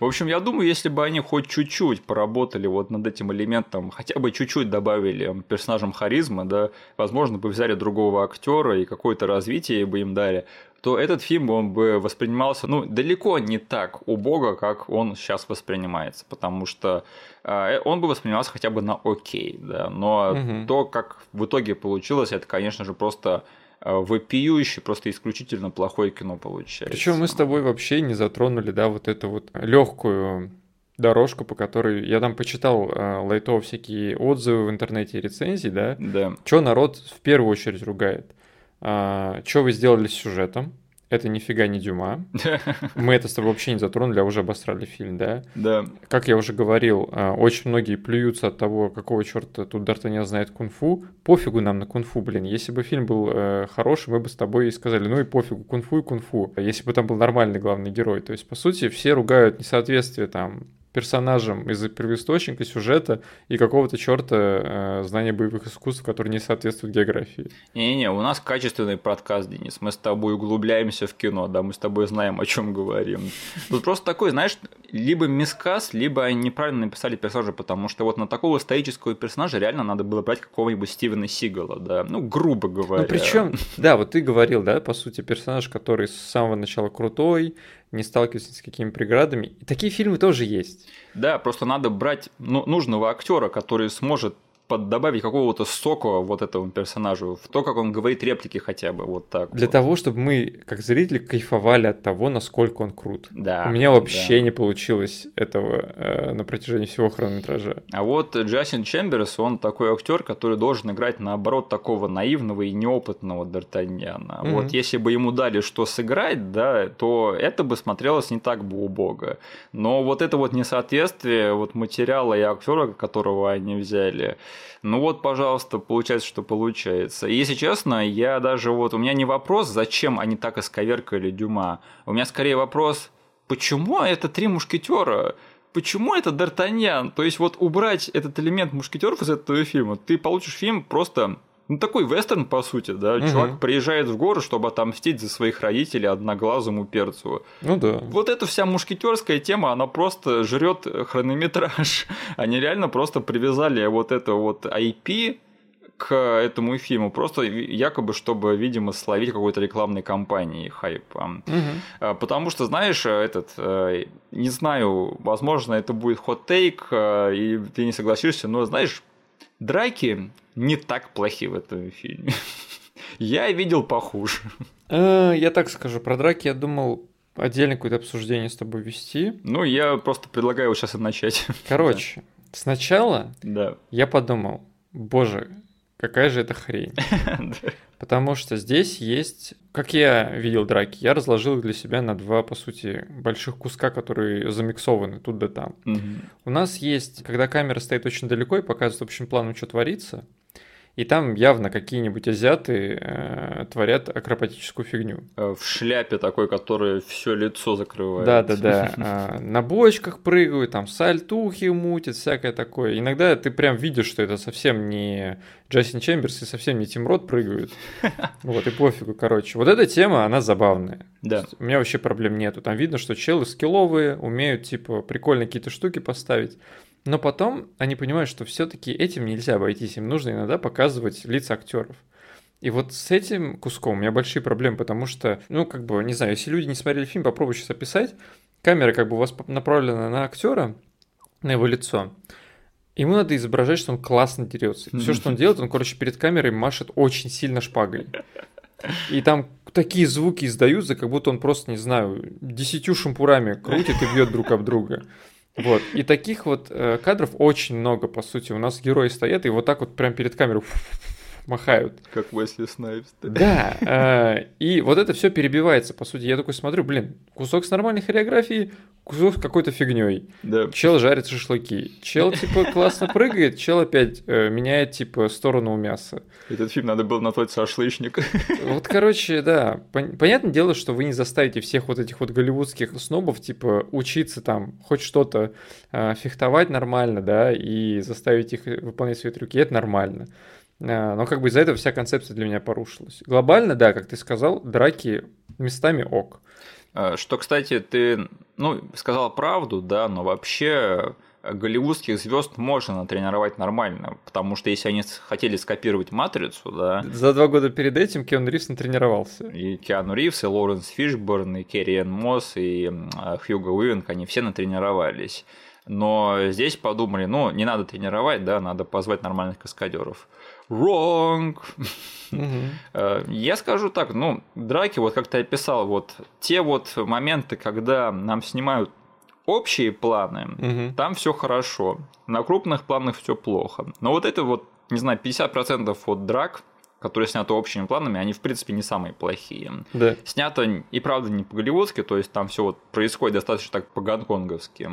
В общем, я думаю, если бы они хоть чуть-чуть поработали вот над этим элементом, хотя бы чуть-чуть добавили персонажам харизмы, да, возможно, бы взяли другого актера и какое-то развитие бы им дали, то этот фильм он бы воспринимался, ну, далеко не так убого, как он сейчас воспринимается, потому что э, он бы воспринимался хотя бы на окей, да, но угу. то, как в итоге получилось, это, конечно же, просто э, вопиющее, просто исключительно плохое кино получается. Причем мы с тобой вообще не затронули, да, вот эту вот легкую дорожку, по которой я там почитал э, лайтово всякие отзывы в интернете и рецензии, да? Да. Что народ в первую очередь ругает? А, что вы сделали с сюжетом? Это нифига не Дюма. Мы это с тобой вообще не затронули, а уже обосрали фильм, да? Да. Как я уже говорил, э, очень многие плюются от того, какого черта тут Д'Артаньян знает кунг-фу. Пофигу нам на кунг-фу, блин. Если бы фильм был э, хороший, мы бы с тобой и сказали, ну и пофигу, кунг-фу и кунг-фу. Если бы там был нормальный главный герой. То есть, по сути, все ругают несоответствие там персонажем из-за первоисточника, сюжета и какого-то черта э, знания боевых искусств, которые не соответствуют географии. Не-не, у нас качественный подкаст, Денис. Мы с тобой углубляемся в кино, да, мы с тобой знаем, о чем говорим. Тут просто такой, знаешь, либо мискас, либо они неправильно написали персонажа, потому что вот на такого стоического персонажа реально надо было брать какого-нибудь Стивена Сигала, да, ну, грубо говоря. Ну, причем, да, вот ты говорил, да, по сути, персонаж, который с самого начала крутой, не сталкивается с какими преградами. И такие фильмы тоже есть. Да, просто надо брать ну, нужного актера, который сможет добавить какого-то сока вот этому персонажу, в то, как он говорит реплики хотя бы, вот так. Для вот. того, чтобы мы, как зрители, кайфовали от того, насколько он крут. Да. У меня вообще да. не получилось этого э, на протяжении всего хронометража. А вот Джастин Чемберс, он такой актер, который должен играть наоборот такого наивного и неопытного Д'Артаньяна. Mm-hmm. Вот если бы ему дали что сыграть, да, то это бы смотрелось не так бы убого. Но вот это вот несоответствие вот материала и актера, которого они взяли, ну вот, пожалуйста, получается, что получается. И если честно, я даже вот, у меня не вопрос, зачем они так исковеркали Дюма. У меня скорее вопрос, почему это три мушкетера? Почему это Д'Артаньян? То есть вот убрать этот элемент мушкетеров из этого фильма, ты получишь фильм просто ну, такой вестерн, по сути, да. Угу. Чувак приезжает в город, чтобы отомстить за своих родителей одноглазому перцу. Ну да. Вот эта вся мушкетерская тема, она просто жрет хронометраж. Они реально просто привязали вот это вот IP к этому фильму, просто якобы, чтобы, видимо, словить какой-то рекламной кампании хайпа. Угу. Потому что, знаешь, этот, э, не знаю, возможно, это будет хот-тейк, э, и ты не согласишься, но, знаешь, драки не так плохи в этом фильме. Я видел похуже. Э, я так скажу, про драки я думал отдельно какое-то обсуждение с тобой вести. Ну, я просто предлагаю сейчас и начать. Короче, сначала да. я подумал, боже, какая же это хрень. Потому что здесь есть, как я видел драки, я разложил их для себя на два, по сути, больших куска, которые замиксованы тут да там. У нас есть, когда камера стоит очень далеко и показывает общим планом, что творится, и там явно какие-нибудь азиаты э, творят акробатическую фигню. Э, в шляпе такой, которая все лицо закрывает. Да, да, да. А, на бочках прыгают, там сальтухи мутят, всякое такое. Иногда ты прям видишь, что это совсем не Джастин Чемберс и совсем не Тим Рот прыгают. Вот, и пофигу, короче. Вот эта тема, она забавная. Да. У меня вообще проблем нету. Там видно, что челы скилловые, умеют, типа, прикольные какие-то штуки поставить. Но потом они понимают, что все-таки этим нельзя обойтись, им нужно иногда показывать лица актеров. И вот с этим куском у меня большие проблемы, потому что, ну, как бы, не знаю, если люди не смотрели фильм, попробуй сейчас описать. Камера как бы у вас направлена на актера, на его лицо. ему надо изображать, что он классно дерется. Все, что он делает, он, короче, перед камерой машет очень сильно шпагой. И там такие звуки издаются, как будто он просто, не знаю, десятью шампурами крутит и бьет друг об друга. Вот. И таких вот э, кадров очень много, по сути. У нас герои стоят и вот так вот прям перед камерой махают. Как Уэсли Снайпс. Да, э, и вот это все перебивается, по сути. Я такой смотрю, блин, кусок с нормальной хореографией, кусок с какой-то фигней. Да. Чел жарит шашлыки. Чел, типа, классно прыгает, чел опять э, меняет, типа, сторону у мяса. Этот фильм надо было назвать «Шашлычник». Вот, короче, да. Пон- понятное дело, что вы не заставите всех вот этих вот голливудских снобов, типа, учиться там хоть что-то э, фехтовать нормально, да, и заставить их выполнять свои трюки. Это нормально. Э, Но как бы из-за этого вся концепция для меня порушилась. Глобально, да, как ты сказал, драки местами ок. А, Что, кстати, ты, ну, сказал правду, да, но вообще голливудских звезд можно натренировать нормально, потому что если они хотели скопировать матрицу, да, За два года перед этим Киану Ривз натренировался. и Киану Ривз, и Лоуренс Фишборн, и Керри Энн Мосс, и а, Хьюго Уивенг, они все натренировались. Но здесь подумали, ну, не надо тренировать, да, надо позвать нормальных каскадеров. Wrong! Э, Я скажу так, ну, драки, вот как ты описал, вот те вот моменты, когда нам снимают общие планы, там все хорошо. На крупных планах все плохо. Но вот это вот, не знаю, 50% от драк, которые сняты общими планами, они, в принципе, не самые плохие. Да. Снято и правда не по-голливудски, то есть там все вот происходит достаточно так по-гонконговски.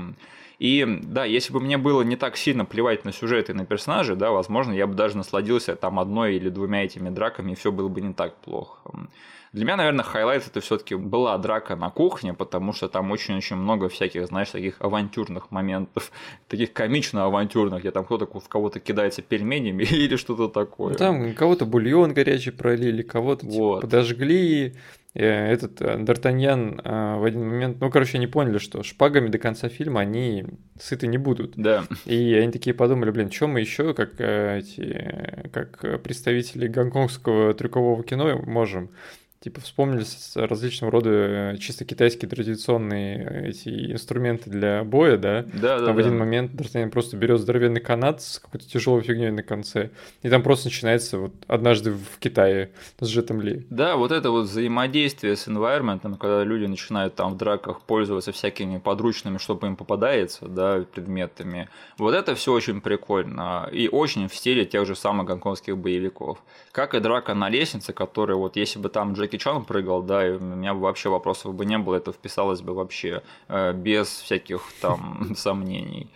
И да, если бы мне было не так сильно плевать на сюжет и на персонажей, да, возможно, я бы даже насладился там одной или двумя этими драками, и все было бы не так плохо. Для меня, наверное, highlight это все-таки была драка на кухне, потому что там очень-очень много всяких, знаешь, таких авантюрных моментов, таких комично-авантюрных, где там кто-то в кого-то кидается пельменями или что-то такое. Ну, там кого-то бульон горячий пролили, кого-то типа, Вот. подожгли. Э, Этот э, Д'Артаньян э, в один момент, ну, короче, они поняли, что шпагами до конца фильма они сыты не будут. Да. И они такие подумали, блин, что мы еще, как э, эти, э, как представители гонконгского трюкового кино можем? Типа вспомнили с- различного рода э, чисто китайские традиционные э, эти инструменты для боя, да? Да, да, Там в да. один момент Д'Артаньян просто берет здоровенный канат с какой-то тяжелой фигней на конце. И там просто начинается вот однажды в Китае с Джетом Ли. Да, вот это вот взаимодействие с environment, когда люди начинают там в драках пользоваться всякими подручными, чтобы им попадается, да, предметами. Вот это все очень прикольно и очень в стиле тех же самых гонконгских боевиков. Как и драка на лестнице, которая вот если бы там Джеки Чан прыгал, да, и у меня бы вообще вопросов бы не было, это вписалось бы вообще э, без всяких там сомнений.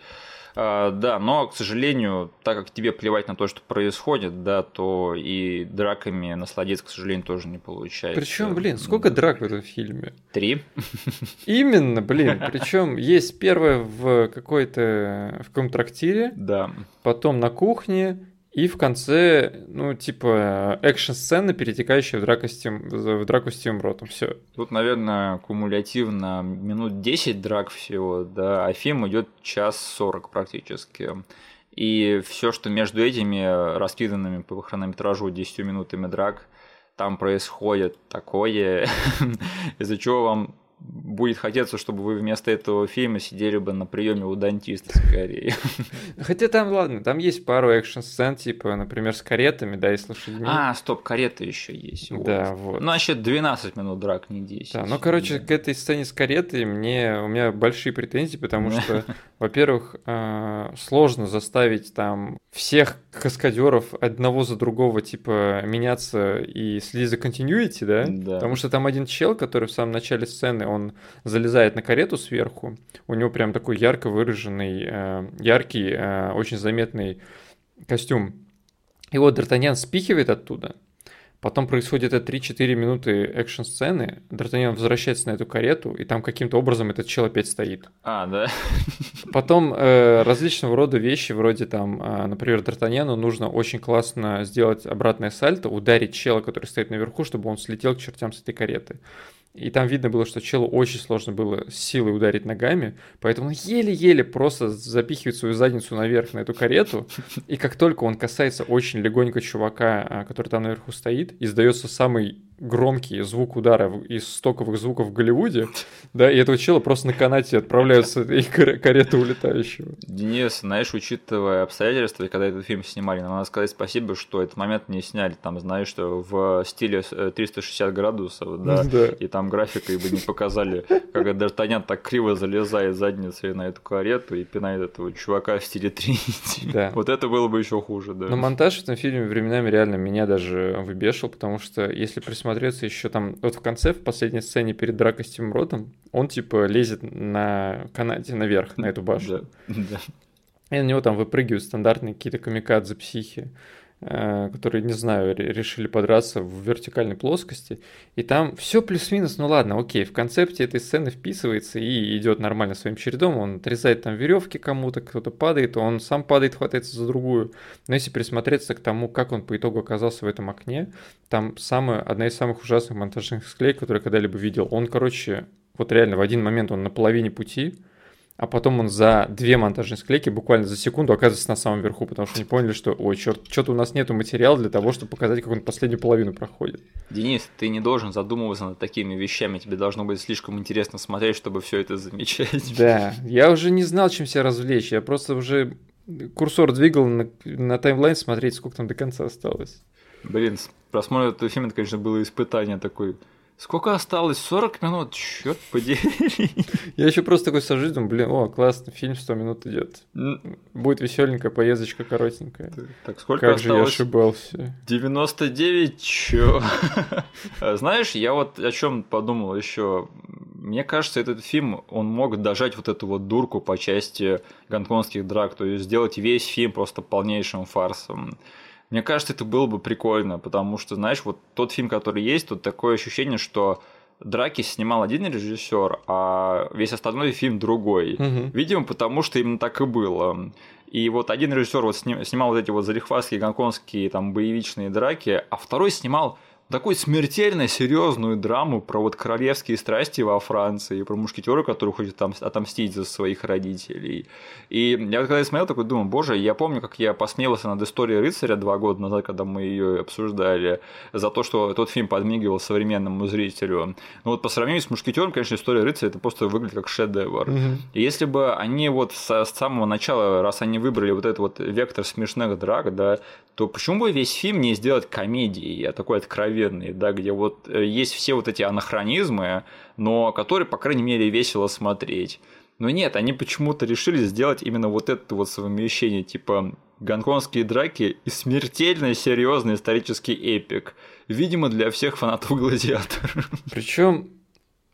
А, Да, но, к сожалению, так как тебе плевать на то, что происходит, да, то и драками насладиться, к сожалению, тоже не получается. Причем, блин, сколько драк в этом фильме? Три. Именно, блин. Причем есть первое в какой-то в каком трактире, Да. потом на кухне, и в конце, ну, типа, экшн-сцена, перетекающая в драку с Тим, в драку с Тим Ротом. Все. Тут, наверное, кумулятивно минут 10 драк всего, да, а фильм идет час 40 практически. И все, что между этими раскиданными по хронометражу 10 минутами драк, там происходит такое, из-за чего вам будет хотеться, чтобы вы вместо этого фильма сидели бы на приеме у дантиста скорее. Хотя там, ладно, там есть пару экшн-сцен, типа, например, с каретами, да, и с лошадьми. А, стоп, карета еще есть. вот. Да, вот. Значит, 12 минут драк, не 10. Да, ну, короче, Да. к этой сцене с каретой мне, у меня большие претензии, потому что, во-первых, э, сложно заставить там всех каскадеров одного за другого, типа, меняться и следить за continuity, да? Да. Потому что там один чел, который в самом начале сцены, он залезает на карету сверху, у него прям такой ярко выраженный, э, яркий, э, очень заметный костюм. И вот Д'Артаньян спихивает оттуда, Потом происходит это 3-4 минуты экшн-сцены, Д'Артаньян возвращается на эту карету, и там каким-то образом этот чел опять стоит. А, да. Потом э, различного рода вещи, вроде там, э, например, Д'Артаньяну нужно очень классно сделать обратное сальто, ударить чела, который стоит наверху, чтобы он слетел к чертям с этой кареты. И там видно было, что челу очень сложно было с силой ударить ногами, поэтому он еле-еле просто запихивает свою задницу наверх на эту карету, и как только он касается очень легонько чувака, а, который там наверху стоит, издается самый громкий звук удара из стоковых звуков в Голливуде, да, и этого чела просто на канате отправляются и карета улетающего. Денис, знаешь, учитывая обстоятельства, когда этот фильм снимали, надо сказать спасибо, что этот момент не сняли, там, знаешь, что в стиле 360 градусов, да, да. и там графикой бы не показали, как Д'Артаньян так криво залезает задницей на эту карету и пинает этого чувака в стиле Тринити. Да. Вот это было бы еще хуже, да. Но монтаж в этом фильме временами реально меня даже выбешивал, потому что если присмотреться еще там, вот в конце, в последней сцене перед дракой с Тим Ротом, он типа лезет на канате наверх, на эту башню. Да, да. И на него там выпрыгивают стандартные какие-то камикадзе психи. Э, которые, не знаю, решили подраться в вертикальной плоскости. И там все плюс-минус, ну ладно, окей, в концепте этой сцены вписывается и идет нормально своим чередом. Он отрезает там веревки кому-то, кто-то падает, он сам падает, хватается за другую. Но если присмотреться к тому, как он по итогу оказался в этом окне, там самая, одна из самых ужасных монтажных склеек, которые я когда-либо видел. Он, короче, вот реально в один момент он на половине пути, а потом он за две монтажные склейки буквально за секунду оказывается на самом верху, потому что не поняли, что, ой, черт, что-то у нас нету материала для того, чтобы показать, как он последнюю половину проходит. Денис, ты не должен задумываться над такими вещами, тебе должно быть слишком интересно смотреть, чтобы все это замечать. Да, я уже не знал, чем себя развлечь, я просто уже курсор двигал на, на таймлайн смотреть, сколько там до конца осталось. Блин, просмотр этого фильма, это, конечно, было испытание такое Сколько осталось? 40 минут? Черт подери. Я еще просто такой сажусь, думаю, блин, о, классно, фильм 100 минут идет. Будет веселенькая поездочка коротенькая. Так, сколько как осталось? же я ошибался. 99, чё? Знаешь, я вот о чем подумал еще. Мне кажется, этот фильм, он мог дожать вот эту вот дурку по части гонконгских драк, то есть сделать весь фильм просто полнейшим фарсом. Мне кажется, это было бы прикольно, потому что, знаешь, вот тот фильм, который есть, тут такое ощущение, что драки снимал один режиссер, а весь остальной фильм другой. Угу. Видимо, потому что именно так и было. И вот один режиссер вот снимал вот эти вот залихвастские гонконгские там боевичные драки, а второй снимал такую смертельно серьезную драму про вот королевские страсти во Франции, про мушкетера, который хочет там отомстить за своих родителей. И я когда я смотрел, такой думаю, боже, я помню, как я посмеялся над историей рыцаря два года назад, когда мы ее обсуждали, за то, что тот фильм подмигивал современному зрителю. Но вот по сравнению с мушкетером, конечно, история рыцаря это просто выглядит как шедевр. Угу. И если бы они вот с, с самого начала, раз они выбрали вот этот вот вектор смешных драк, да, то почему бы весь фильм не сделать комедией, а такой откровенной откровенные, да, где вот э, есть все вот эти анахронизмы, но которые, по крайней мере, весело смотреть. Но нет, они почему-то решили сделать именно вот это вот совмещение, типа гонконгские драки и смертельно серьезный исторический эпик. Видимо, для всех фанатов Гладиатора. Причем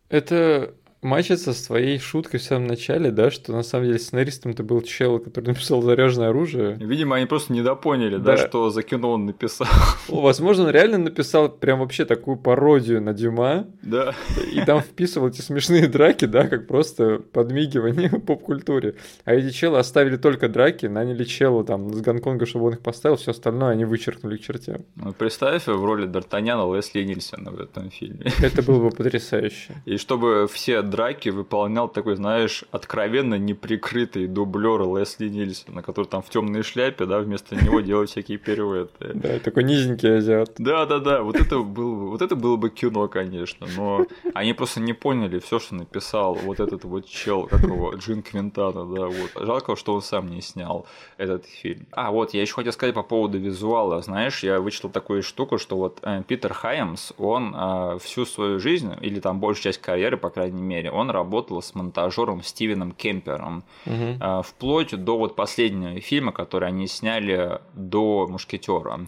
это мачится с твоей шуткой в самом начале, да, что на самом деле сценаристом это был чел, который написал заряженное оружие. Видимо, они просто недопоняли, да, да что за кино он написал. Возможно, он реально написал прям вообще такую пародию на Дюма. Да. И там вписывал эти смешные драки, да, как просто подмигивание поп-культуре. А эти челы оставили только драки, наняли чела там с Гонконга, чтобы он их поставил, все остальное они вычеркнули к чертям. Ну, представь в роли Д'Артаньяна Лесли Нильсона в этом фильме. Это было бы потрясающе. И чтобы все драки выполнял такой, знаешь, откровенно неприкрытый дублер Лесли Нильсона, который там в темной шляпе, да, вместо него делает всякие переводы. Да, такой низенький азиат. Да, да, да, вот это было, вот это было бы кино, конечно, но они просто не поняли все, что написал вот этот вот чел, как его, Джин Квинтана, да, вот. Жалко, что он сам не снял этот фильм. А, вот, я еще хотел сказать по поводу визуала. Знаешь, я вычитал такую штуку, что вот э, Питер Хайемс, он э, всю свою жизнь, или там большую часть карьеры, по крайней мере, мере, он работал с монтажером Стивеном Кемпером, угу. вплоть до вот последнего фильма, который они сняли до Мушкетера.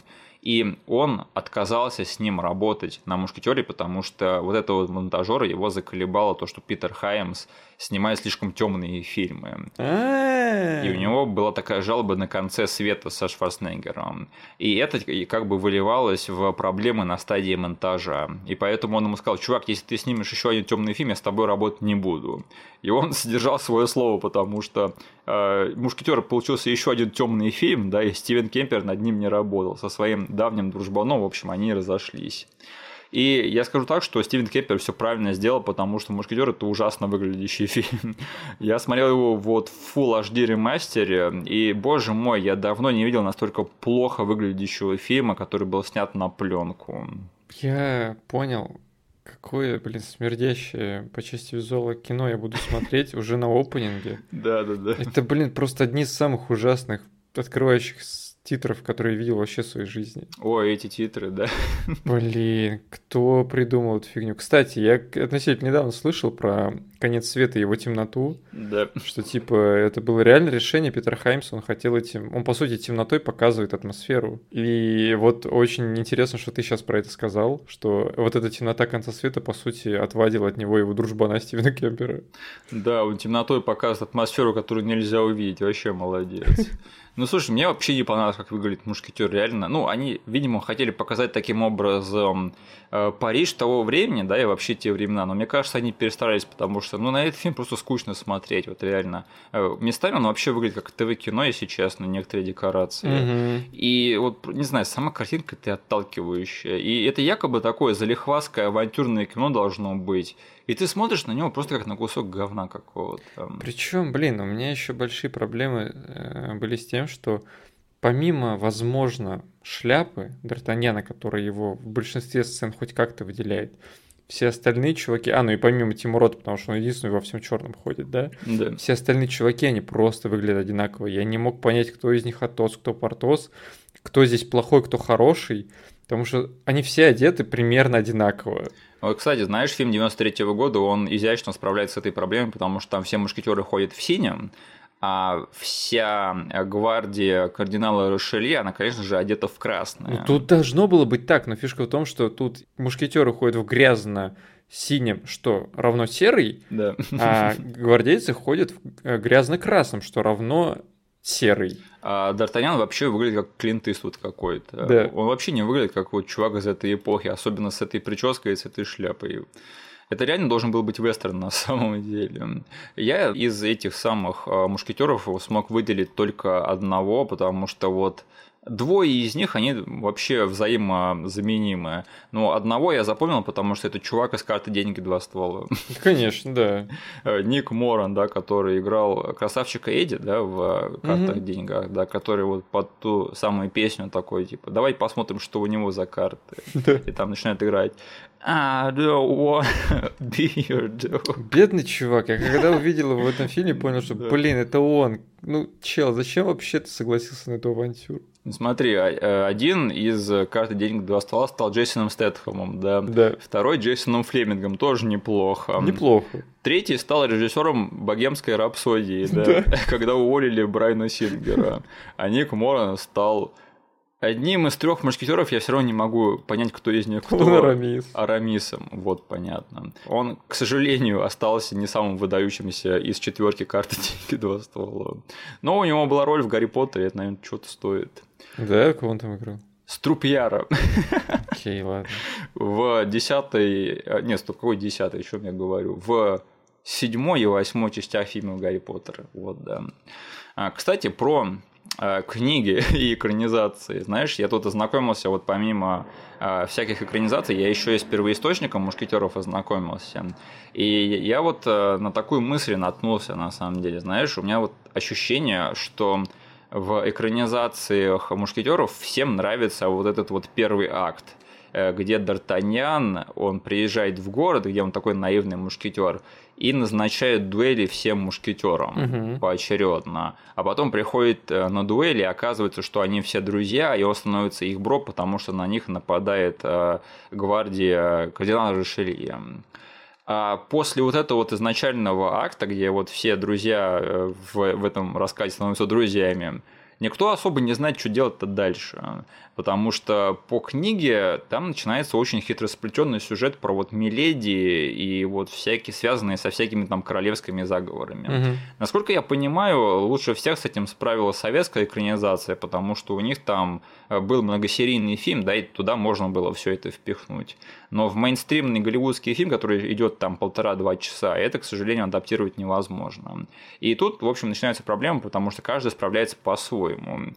И он отказался с ним работать на Мушкетере, потому что вот этого вот монтажера его заколебало то, что Питер Хаймс снимает слишком темные фильмы. И у него была такая жалоба на конце света со Шварценеггером. И это как бы выливалось в проблемы на стадии монтажа. И поэтому он ему сказал, чувак, если ты снимешь еще один темный фильм, я с тобой работать не буду. И он сдержал свое слово, потому что э, Мушкетер получился еще один темный фильм, да, и Стивен Кемпер над ним не работал со своим давним дружбаном, в общем, они разошлись. И я скажу так, что Стивен Кемпер все правильно сделал, потому что «Мушкетер» — это ужасно выглядящий фильм. я смотрел его вот в Full HD ремастере, и, боже мой, я давно не видел настолько плохо выглядящего фильма, который был снят на пленку. Я понял, какое, блин, смердящее по части визуала кино я буду смотреть уже на опенинге. Да, да, да. Это, блин, просто одни из самых ужасных открывающих титров, которые я видел вообще в своей жизни. О, эти титры, да. Блин, кто придумал эту фигню? Кстати, я относительно недавно слышал про конец света и его темноту. Да. Что, типа, это было реальное решение Питера Хаймса, он хотел этим... Он, по сути, темнотой показывает атмосферу. И вот очень интересно, что ты сейчас про это сказал, что вот эта темнота конца света, по сути, отвадила от него его дружбана Стивена Кемпера. Да, он темнотой показывает атмосферу, которую нельзя увидеть. Вообще молодец. Ну, слушай, мне вообще не понравилось, как выглядит мушкетер, реально. Ну, они, видимо, хотели показать таким образом э, Париж того времени, да, и вообще те времена. Но мне кажется, они перестарались, потому что, ну, на этот фильм просто скучно смотреть, вот реально. Э, местами он вообще выглядит как ТВ-кино, если честно, некоторые декорации. Мгм. И вот, не знаю, сама картинка ты отталкивающая. И это якобы такое залихвастское авантюрное кино должно быть. И ты смотришь на него просто как на кусок говна какого-то. Причем, блин, у меня еще большие проблемы э, были с тем, что помимо, возможно, шляпы Д'Артаньяна, которая его в большинстве сцен хоть как-то выделяет, все остальные чуваки, а, ну и помимо Тимурота, потому что он единственный во всем черном ходит, да, Да. все остальные чуваки, они просто выглядят одинаково. Я не мог понять, кто из них Атос, кто Портос, кто здесь плохой, кто хороший, потому что они все одеты примерно одинаково. Вот, кстати, знаешь, фильм 93 года, он изящно справляется с этой проблемой, потому что там все мушкетеры ходят в синем, а вся гвардия кардинала Рошелье, она, конечно же, одета в красное. Ну, тут должно было быть так, но фишка в том, что тут мушкетеры ходят в грязно-синем, что равно серый, Да. а гвардейцы ходят в э, грязно-красном, что равно серый. А Д'Артаньян вообще выглядит как Клинт Иствуд какой-то. Да. Он вообще не выглядит как вот чувак из этой эпохи, особенно с этой прической и с этой шляпой. Это реально должен был быть вестерн на самом деле. Я из этих самых а, мушкетеров смог выделить только одного, потому что вот Двое из них, они вообще взаимозаменимые. Но одного я запомнил, потому что это чувак из карты «Деньги. Два ствола». Конечно, да. Э, Ник Моран, да, который играл красавчика Эдди, да, в картах Мгм. деньгах, да, который вот под ту самую песню такой, типа, давай посмотрим, что у него за карты. И там начинает играть I don't wanna be your dog. Бедный чувак. Я когда увидел его в этом фильме, понял, что, блин, это он. Ну, чел, зачем вообще ты согласился на эту авантюру? Смотри, а- э, один из карты денег два ствола стал Джейсоном Стэтхэмом, да. Да. Второй Джейсоном Флемингом, тоже неплохо. Неплохо. Третий стал режиссером богемской рапсодии, да, когда уволили Брайана Сингера. А Ник Моран стал одним из трех мушкетеров, я все равно не могу понять, кто из них кто. Арамис. Арамисом, вот понятно. Он, к сожалению, остался не самым выдающимся из четверки карты деньги два ствола. Но у него была роль в Гарри Поттере, это, наверное, что-то стоит. Да, кого он там играл? Струпьяра Окей, ладно. в десятой... а, Нет, стоп, какой десятый, еще я говорю? В седьмой и восьмой частях фильма Гарри Поттера. Вот, да. А, Кстати, про а, книги и экранизации. Знаешь, я тут ознакомился, вот помимо а, всяких экранизаций, я еще и с первоисточником мушкетеров ознакомился. И я вот на такую мысль наткнулся, на самом деле. Знаешь, у меня вот ощущение, что в экранизациях мушкетеров всем нравится вот этот вот первый акт э, где Д'Артаньян, он приезжает в город, где он такой наивный мушкетер, и назначает дуэли всем мушкетерам Мгм. поочередно. А потом приходит э, на дуэли, и оказывается, что они все друзья, и он становится их бро, потому что на них нападает э, гвардия кардинала Ришелье. А после вот этого вот изначального акта, где вот все друзья э, в, в этом рассказе становятся друзьями, никто особо не знает, что делать-то дальше. Потому что по книге там начинается очень хитросплетенный сюжет про вот Миледи и вот всякие связанные со всякими там королевскими заговорами. Мгм. Насколько я понимаю, лучше всех с этим справилась советская экранизация, потому что у них там э, был многосерийный фильм, да, и туда можно было все это впихнуть. Но в мейнстримный голливудский фильм, который идет там полтора-два часа, это, к сожалению, адаптировать невозможно. И тут, в общем, начинается проблема, потому что каждый справляется по-своему.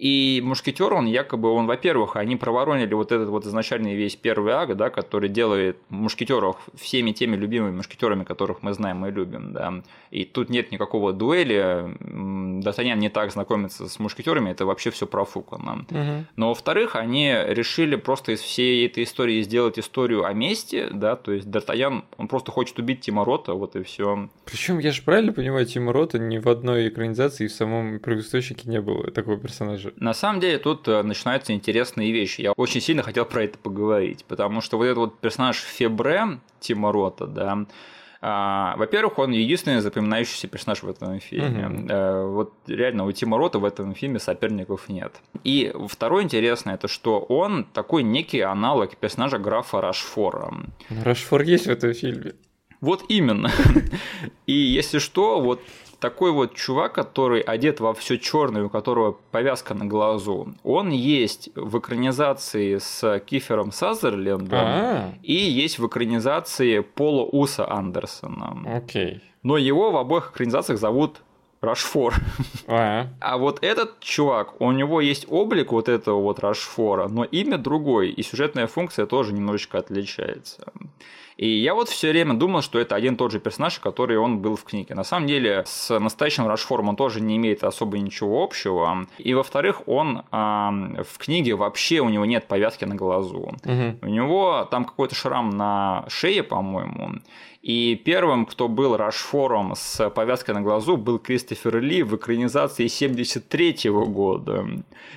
И мушкетер, он якобы, он, во-первых, они проворонили вот этот вот изначальный весь первый акт, да, который делает мушкетеров всеми теми любимыми мушкетерами, которых мы знаем и любим, да. И тут нет никакого дуэли. Д'Артаньян не так знакомится с мушкетерами, это вообще все профукано. Угу. Но во-вторых, они решили просто из всей этой истории сделать историю о мести, да, то есть Д'Артаньян, он просто хочет убить Тима Рота, вот и все. Причем я же правильно понимаю, Тима Рота ни в одной экранизации в самом первоисточнике не было такого персонажа На самом деле тут э, начинаются интересные вещи. Я очень сильно хотел про это поговорить, потому что вот этот вот персонаж Фебре Тима Рота, да, а, во-первых, он единственный запоминающийся персонаж в этом фильме. Угу. А, вот реально у Тима Рота в этом фильме соперников нет. И второе интересное, это что он такой некий аналог персонажа графа Рашфора. Рашфор есть в этом фильме. Вот именно. И если что, вот такой вот чувак, который одет во все черное, у которого повязка на глазу, он есть в экранизации с Кифером Сазерлендом А-а-а. и есть в экранизации Пола Уса Андерсона. Окей. Но его в обоих экранизациях зовут Рашфор. А, а вот этот чувак, у него есть облик вот этого вот Рашфора, но имя другой, и сюжетная функция тоже немножечко отличается. И я вот все время думал, что это один и тот же персонаж, который он был в книге. На самом деле, с настоящим Рашфором он тоже не имеет особо ничего общего. И, во-вторых, он э, в книге вообще у него нет повязки на глазу. Угу. У него там какой-то шрам на шее, по-моему. И первым, кто был Рашфором с повязкой на глазу, был Кристофер Ли в экранизации 73 года.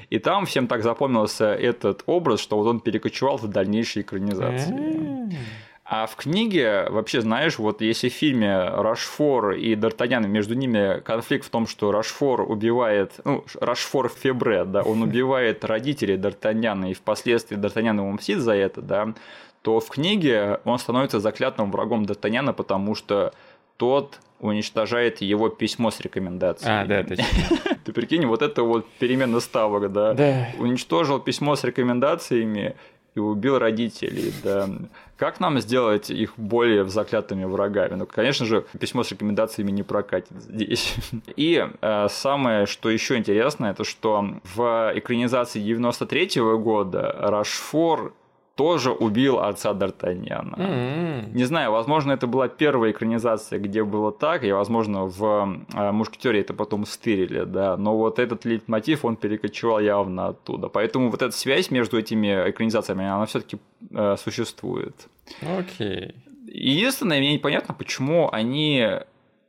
И там всем так запомнился этот образ, что вот он перекочевал в дальнейшие экранизации. А в книге, вообще, знаешь, вот если в фильме Рашфор и Д'Артаньян, между ними конфликт в том, что Рашфор убивает, ну, Рашфор Фебре, да, он убивает родителей Д'Артаньяна, и впоследствии Д'Артаньян ему мстит за это, да, то в книге он становится заклятым врагом Д'Артаньяна, потому что тот уничтожает его письмо с рекомендацией. А, да, точно. Ты прикинь, вот это вот перемена ставок, да? Да. Уничтожил письмо с рекомендациями и убил родителей, да. Как нам сделать их более заклятыми врагами? Ну, конечно же, письмо с рекомендациями не прокатит здесь. И э, самое, что еще интересно, это что в экранизации 93 -го года Рашфор тоже убил отца Д'Артаньяна. Mm-hmm. Не знаю, возможно, это была первая экранизация, где было так, и, возможно, в э, «Мушкетере» это потом стырили, да, но вот этот лейтмотив, он перекочевал явно оттуда. Поэтому вот эта связь между этими экранизациями, она все таки э, существует. Окей. Okay. Единственное, мне непонятно, почему они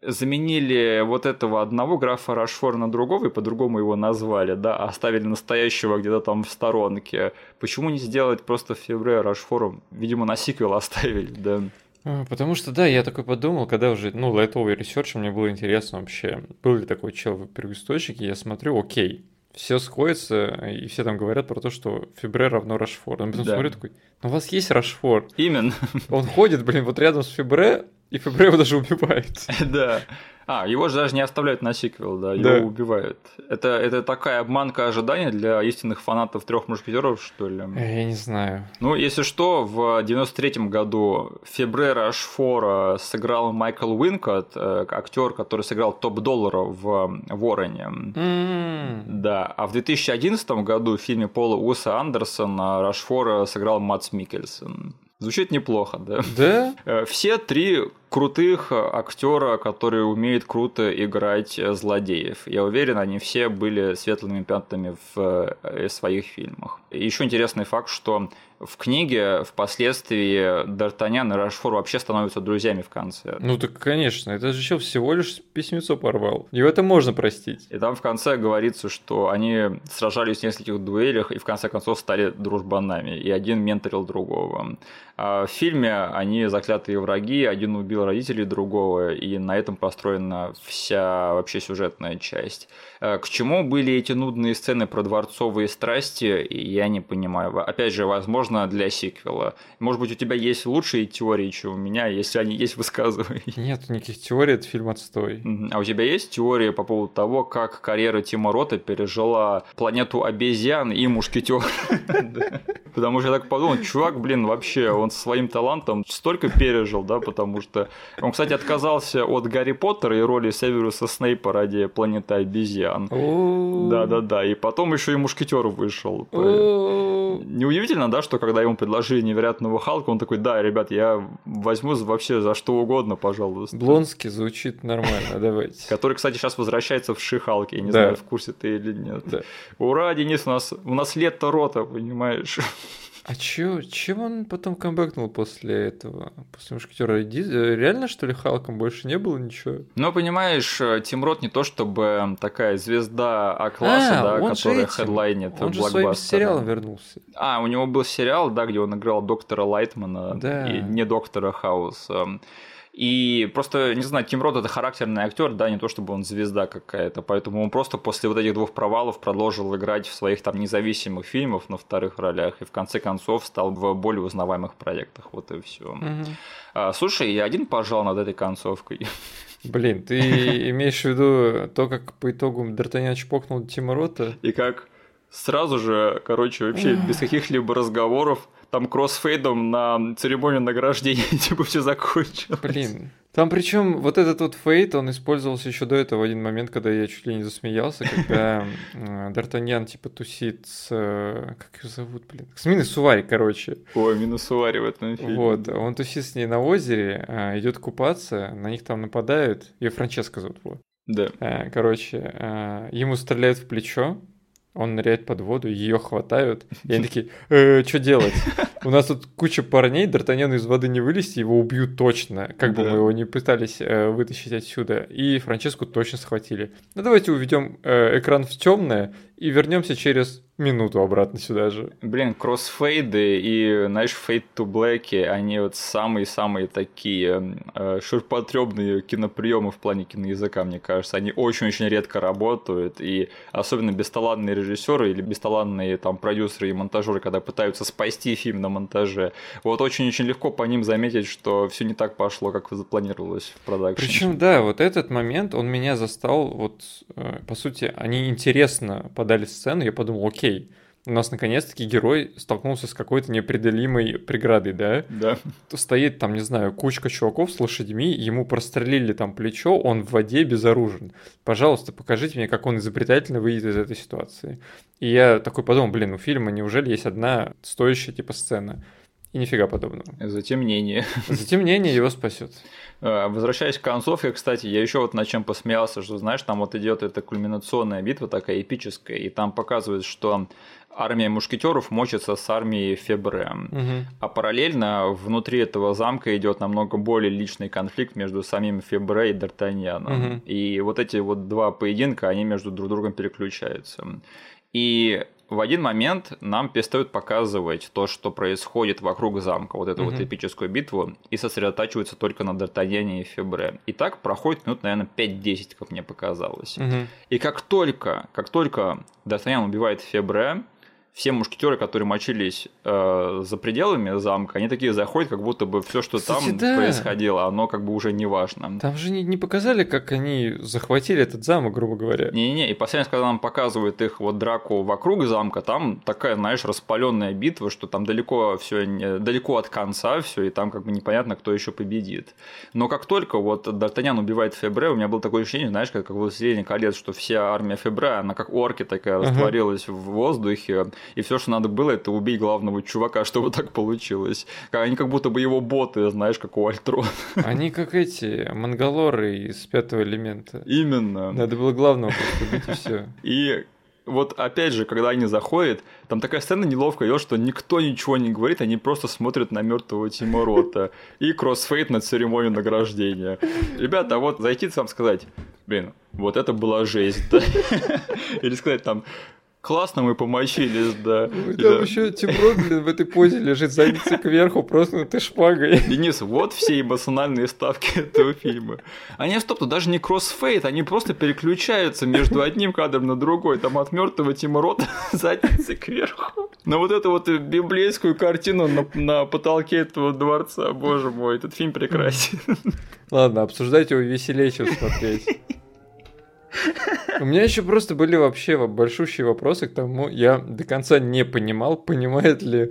заменили вот этого одного графа Рашфора на другого и по-другому его назвали, да, а оставили настоящего где-то там в сторонке. Почему не сделать просто Фебре Рошфором? Видимо, на сиквел оставили, да. А, потому что, да, я такой подумал, когда уже, ну, лайтовый research, мне было интересно вообще, был ли такой чел в первоисточнике, я смотрю, окей, все сходится, и все там говорят про то, что Фебре равно Рошфор. Он потом да. смотрю такой, ну у вас есть Рошфор. Именно. Он ходит, блин, вот рядом с Фебре, и Фебре его даже убивает. Да. А, его же даже не оставляют на сиквел, да, его да. убивают. Это, это такая обманка ожидания для истинных фанатов трех мушкетеров, что ли? Я не знаю. Ну, если что, в 93-м году Фебре Рашфора сыграл Майкл Уинкот, э, актер, который сыграл топ-доллара в Вороне. Mm. Да. А в 2011 году в фильме Пола Уса Андерсона Рашфора сыграл Матс Микельсон. Звучит неплохо, да? Да? Э, все три крутых актера, которые умеют круто играть злодеев. Я уверен, они все были светлыми пятнами в э, своих фильмах. Еще интересный факт, что в книге впоследствии Д'Артаньян и Рашфор вообще становятся друзьями в конце. Ну так, конечно, это же еще всего лишь письмецо порвал. И это можно простить. И там в конце говорится, что они сражались в нескольких дуэлях и в конце концов стали дружбанами, и один менторил другого. А в фильме они заклятые враги, один убил родителей другого, и на этом построена вся вообще сюжетная часть. Э, к чему были эти нудные сцены про дворцовые страсти, я не понимаю. Опять же, возможно, для сиквела. Может быть, у тебя есть лучшие теории, чем у меня, если они есть, высказывай. Нет никаких теорий, это фильм отстой. А у тебя есть теория по поводу того, как карьера Тима Рота пережила планету обезьян и мушкетер? Потому что я так подумал, чувак, блин, вообще, он своим талантом столько пережил, да, потому что Он, кстати, отказался от Гарри Поттера и роли Северуса Снейпа ради планеты обезьян. Да-да-да, и потом еще и Мушкетер вышел. Неудивительно, да, что когда ему предложили невероятного Халка, он такой, да, ребят, я возьму вообще за что угодно, пожалуйста. Блонский звучит нормально, давайте. Который, кстати, сейчас возвращается в Шихалке, я не знаю, в курсе ты или нет. Ура, Денис, у нас, у нас лето рота, понимаешь? А чё, чем он потом камбэкнул после этого? После Мушкетера? Э, реально, что ли, Халком больше не было ничего? Ну, понимаешь, э, Тим Рот не то чтобы такая звезда А-класса, а, да, которая хедлайнит Он же своим сериалом вернулся. А, у него был сериал, да, где он играл доктора Лайтмана да. и не доктора Хауса. И просто, не знаю, Тим Рот это характерный актер, да, не то чтобы он звезда какая-то, поэтому он просто после вот этих двух провалов продолжил играть в своих там независимых фильмах на вторых ролях и в конце концов стал в более узнаваемых проектах, вот и все. Угу. А, слушай, я один пожал над этой концовкой. Блин, ты имеешь в виду то, как по итогу Д'Артаньян чпокнул Тима Рота? И как сразу же, короче, вообще без каких-либо разговоров там кроссфейдом на церемонию награждения типа все закончилось. Блин. Там причем вот этот вот фейт, он использовался еще до этого в один момент, когда я чуть ли не засмеялся, когда Д'Артаньян типа тусит с... Э, как ее зовут, блин? С Миной Сувари, короче. Ой, Мина Сувари в этом фильме. Вот, он тусит с ней на озере, а, идет купаться, на них там нападают. Ее Франческа зовут, вот. Да. Короче, ему стреляют в плечо, он ныряет под воду, ее хватают, и они такие, э, что делать? У нас тут куча парней, Д'Артаньян из воды не вылезти, его убьют точно, как бы мы его не пытались э, вытащить отсюда. И Франческу точно схватили. Ну давайте уведем э, экран в темное и вернемся через минуту обратно сюда же. Блин, кроссфейды и, знаешь, Fade to Black, они вот самые-самые такие э, ширпотребные киноприемы в плане киноязыка, мне кажется. Они очень-очень редко работают, и особенно бесталанные режиссеры или бесталанные там продюсеры и монтажеры, когда пытаются спасти фильм на монтаже, вот очень-очень легко по ним заметить, что все не так пошло, как запланировалось в продакшене. Причем, да, вот этот момент, он меня застал, вот, э, по сути, они интересно подали сцену, я подумал, окей, окей, у нас наконец-таки герой столкнулся с какой-то непреодолимой преградой, да? Да. Стоит там, не знаю, кучка чуваков с лошадьми, ему прострелили там плечо, он в воде безоружен. Пожалуйста, покажите мне, как он изобретательно выйдет из этой ситуации. И я такой подумал, блин, у фильма неужели есть одна стоящая типа сцена? И нифига подобного. Затемнение. Затемнение его спасет. Э, возвращаясь к концовке, кстати, я еще вот над чем посмеялся, что, знаешь, там вот идет эта кульминационная битва такая эпическая, и там показывают, что армия мушкетеров мочится с армией Фебре. Угу. А параллельно внутри этого замка идет намного более личный конфликт между самим Фебре и Д'Артаньяном. Угу. И вот эти вот два поединка, они между друг другом переключаются. И в один момент нам перестают показывать то, что происходит вокруг замка, вот эту угу. вот эпическую битву, и сосредотачиваются только на Д'Артаньяне и Фебре. И так проходит минут, наверное, 5-10, как мне показалось. Угу. И как только, как только Д'Артаньян убивает Фебре, все мушкетеры, которые мочились э, за пределами замка, они такие заходят, как будто бы все, что Кстати, там да. происходило, оно как бы уже не важно. Там же не, не показали, как они захватили этот замок, грубо говоря. Не-не, и последний когда нам показывают их вот драку вокруг замка, там такая, знаешь, распаленная битва, что там далеко все далеко от конца все, и там как бы непонятно, кто еще победит. Но как только вот Д'Артаньян убивает Фебре, у меня было такое ощущение, знаешь, как, как в «Властелине колец», что вся армия Фебре, она как орки такая растворилась в воздухе, и все, что надо было, это убить главного чувака, чтобы так получилось. Они как будто бы его боты, знаешь, как у Альтрона. Они как эти мангалоры из пятого элемента. Именно. Надо было главного просто убить и все. И вот опять же, когда они заходят, там такая сцена неловкая идет, что никто ничего не говорит, они просто смотрят на мертвого Тима Рота и кроссфейт на церемонию награждения. Ребята, а вот зайти там сказать, блин, вот это была жесть, да? Или сказать там, Классно мы помочились, да. Ну, там да. еще Тимрон, блин, в этой позе лежит задницей кверху, просто ты шпагой. Денис, вот все эмоциональные ставки этого фильма. Они, стоп, тут даже не кроссфейт, они просто переключаются между одним кадром на другой. Там от мертвого Тимрота задницей кверху. На вот эту вот библейскую картину на, на потолке этого дворца, боже мой, этот фильм прекрасен. Ладно, обсуждать его веселее, чем смотреть. У меня еще просто были вообще большущие вопросы к тому, я до конца не понимал, понимает ли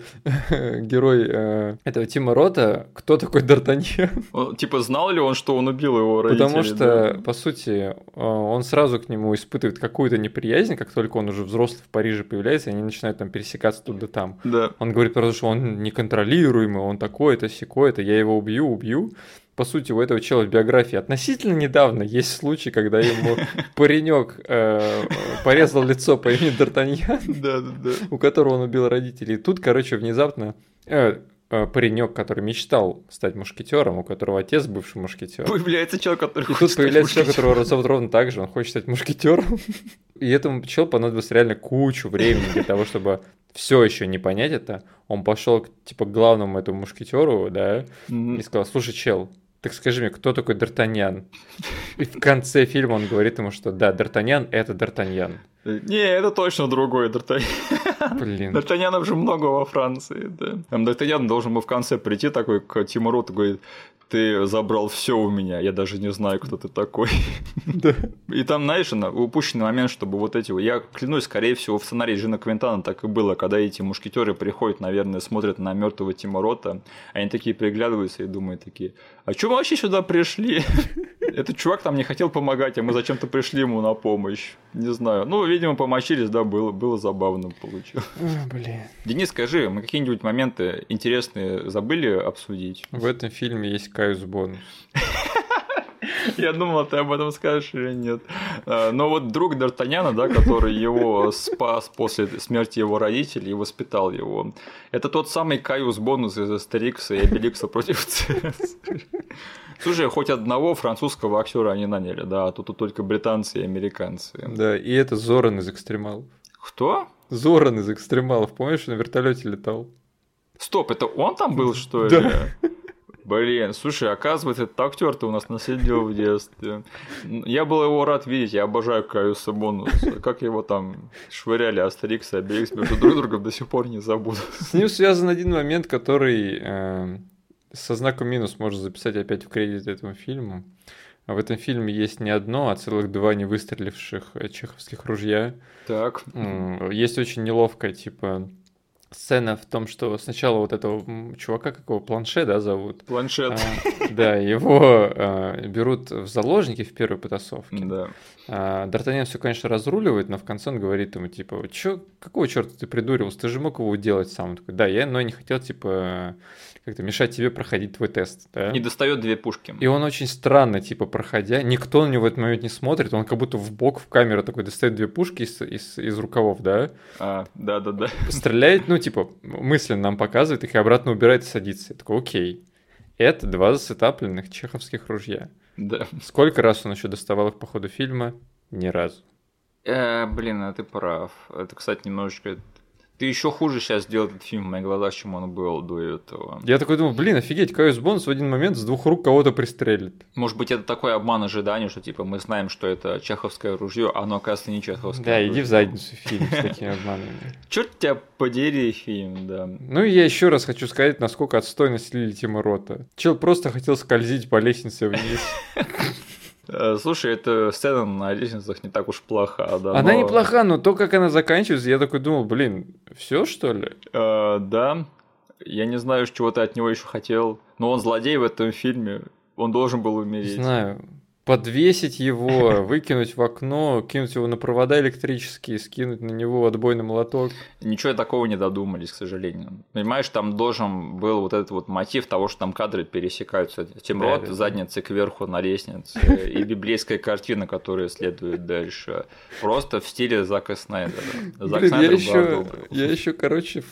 герой э, этого Тима Рота, кто такой Д'Артаньян. Типа знал ли он, что он убил его родителей? Потому что, по сути, э, он сразу к нему испытывает какую-то неприязнь, как только он уже взрослый в Париже появляется, и они начинают там пересекаться тут да там. Да. Он говорит просто, что он неконтролируемый, он такой-то, секой-то, я его убью, убью по сути, у этого чела в биографии относительно недавно есть случай, когда ему паренек э, порезал лицо по имени Д'Артаньян, да, да, да. у которого он убил родителей. И тут, короче, внезапно э, э, паренек, который мечтал стать мушкетером, у которого отец бывший мушкетер. Появляется человек, который И тут появляется человек, которого зовут ровно так же, он хочет стать мушкетером. И этому человеку понадобилось реально кучу времени для того, чтобы все еще не понять это. Он пошел типа к главному этому мушкетеру, да, и сказал: Слушай, чел, так скажи мне, кто такой Д'Артаньян? И в конце фильма он говорит ему, что да, Д'Артаньян — это Д'Артаньян. Не, это точно другой Д'Артаньян. Блин. Д'Артаньянов же много во Франции, да. Там Д'Артаньян должен был в конце прийти такой к Тимуру, говорит, ты забрал все у меня, я даже не знаю, кто ты такой. Да. И там, знаешь, упущенный момент, чтобы вот эти... Я клянусь, скорее всего, в сценарии Джина Квинтана так и было, когда эти мушкетеры приходят, наверное, смотрят на мертвого Тиморота, они такие приглядываются и думают такие, а что мы вообще сюда пришли? Этот чувак там не хотел помогать, а мы зачем-то пришли ему на помощь. Не знаю. Ну, видимо, помочились, да, было, было забавно получилось. блин. Денис, скажи, мы какие-нибудь моменты интересные забыли обсудить? В этом фильме есть Каюс бонус. Я думал, ты об этом скажешь или нет. А, но вот друг Д'Артаняна, да, который его спас после смерти его родителей и воспитал его, это тот самый Каюс бонус из Астерикса и Обеликса против ЦС. Слушай, хоть одного французского актера они наняли, да, а тут только британцы и американцы. Да, и это Зоран из экстремалов. Кто? Зоран из экстремалов, помнишь, на вертолете летал? Стоп, это он там был, что ли? Да. Блин, слушай, оказывается, этот актер-то у нас наследил в детстве. Я был его рад видеть, я обожаю Каюса Бонуса. Как его там швыряли Астерикс и Обеликс между друг другом, до сих пор не забуду. С ним связан один момент, который э, со знаком минус можно записать опять в кредит этому фильму. В этом фильме есть не одно, а целых два не выстреливших э, чеховских ружья. Так. Есть очень неловкая, типа, сцена в том, что сначала вот этого чувака, какого планше, да, зовут? Планшет. А, да, его а, берут в заложники в первой потасовке. Да. А, Д'Артаньян все, конечно, разруливает, но в конце он говорит ему, типа, чё, какого черта ты придуривался? Ты же мог его уделать сам. Он такой, да, я, но не хотел, типа, как-то мешать тебе проходить твой тест. Да? И достает две пушки. И он очень странно, типа, проходя, никто на него в этот момент не смотрит, он как будто в бок в камеру такой достает две пушки из, из, из рукавов, да? А, да-да-да. Стреляет, ну, типа, мысленно нам показывает их и обратно убирает и садится. Я такой, окей. Это два засетапленных чеховских ружья. Да. Сколько раз он еще доставал их по ходу фильма? Ни разу. Э, блин, а ты прав. Это, кстати, немножечко ты еще хуже сейчас сделал этот фильм в моих глазах, чем он был до этого. Я такой думал, блин, офигеть, Кайус Бонус в один момент с двух рук кого-то пристрелит. Может быть, это такой обман ожидания, что типа мы знаем, что это чеховское ружье, а оно, оказывается, не чеховское. Да, ружье. иди в задницу фильм с такими обманами. Черт тебя подери, фильм, да. Ну и я еще раз хочу сказать, насколько отстойно слили Тима Рота. Чел просто хотел скользить по лестнице вниз. Э, слушай, эта сцена на лестницах не так уж плоха, да. Она но... неплоха, но то, как она заканчивается, я такой думал, блин, все что ли? Э, да. Я не знаю, чего ты от него еще хотел. Но он злодей в этом фильме. Он должен был умереть. Знаю подвесить его, выкинуть в окно, кинуть его на провода электрические, скинуть на него отбойный молоток. Ничего такого не додумались, к сожалению. Понимаешь, там должен был вот этот вот мотив того, что там кадры пересекаются. Темрот, да, да, задницы кверху на лестнице и библейская картина, которая следует дальше. Просто в стиле Зака Снайдера. Зак Блин, я еще, я еще, короче,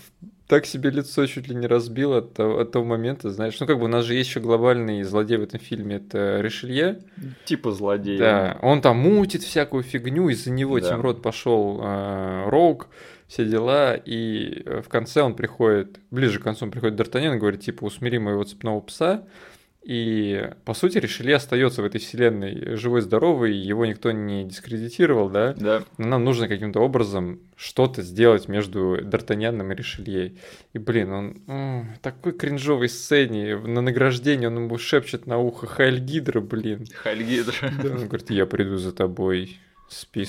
так себе лицо чуть ли не разбил от того, от того момента, знаешь. Ну, как бы у нас же есть еще глобальный злодей в этом фильме, это Ришелье. Типа злодей. Да, он там мутит всякую фигню, из-за него да. Тимрот пошел э, Роук, все дела, и в конце он приходит, ближе к концу он приходит Д'Артаньян и говорит, типа, усмири моего цепного пса, и, по сути, Ришелье остается в этой вселенной живой-здоровый, его никто не дискредитировал, да? Да. Но нам нужно каким-то образом что-то сделать между Д'Артаньяном и Ришелье. И, блин, он м, такой кринжовой сцене, на награждении он ему шепчет на ухо «Хайль Гидра», блин. «Хайль Гидра». Да, он говорит, я приду за тобой спи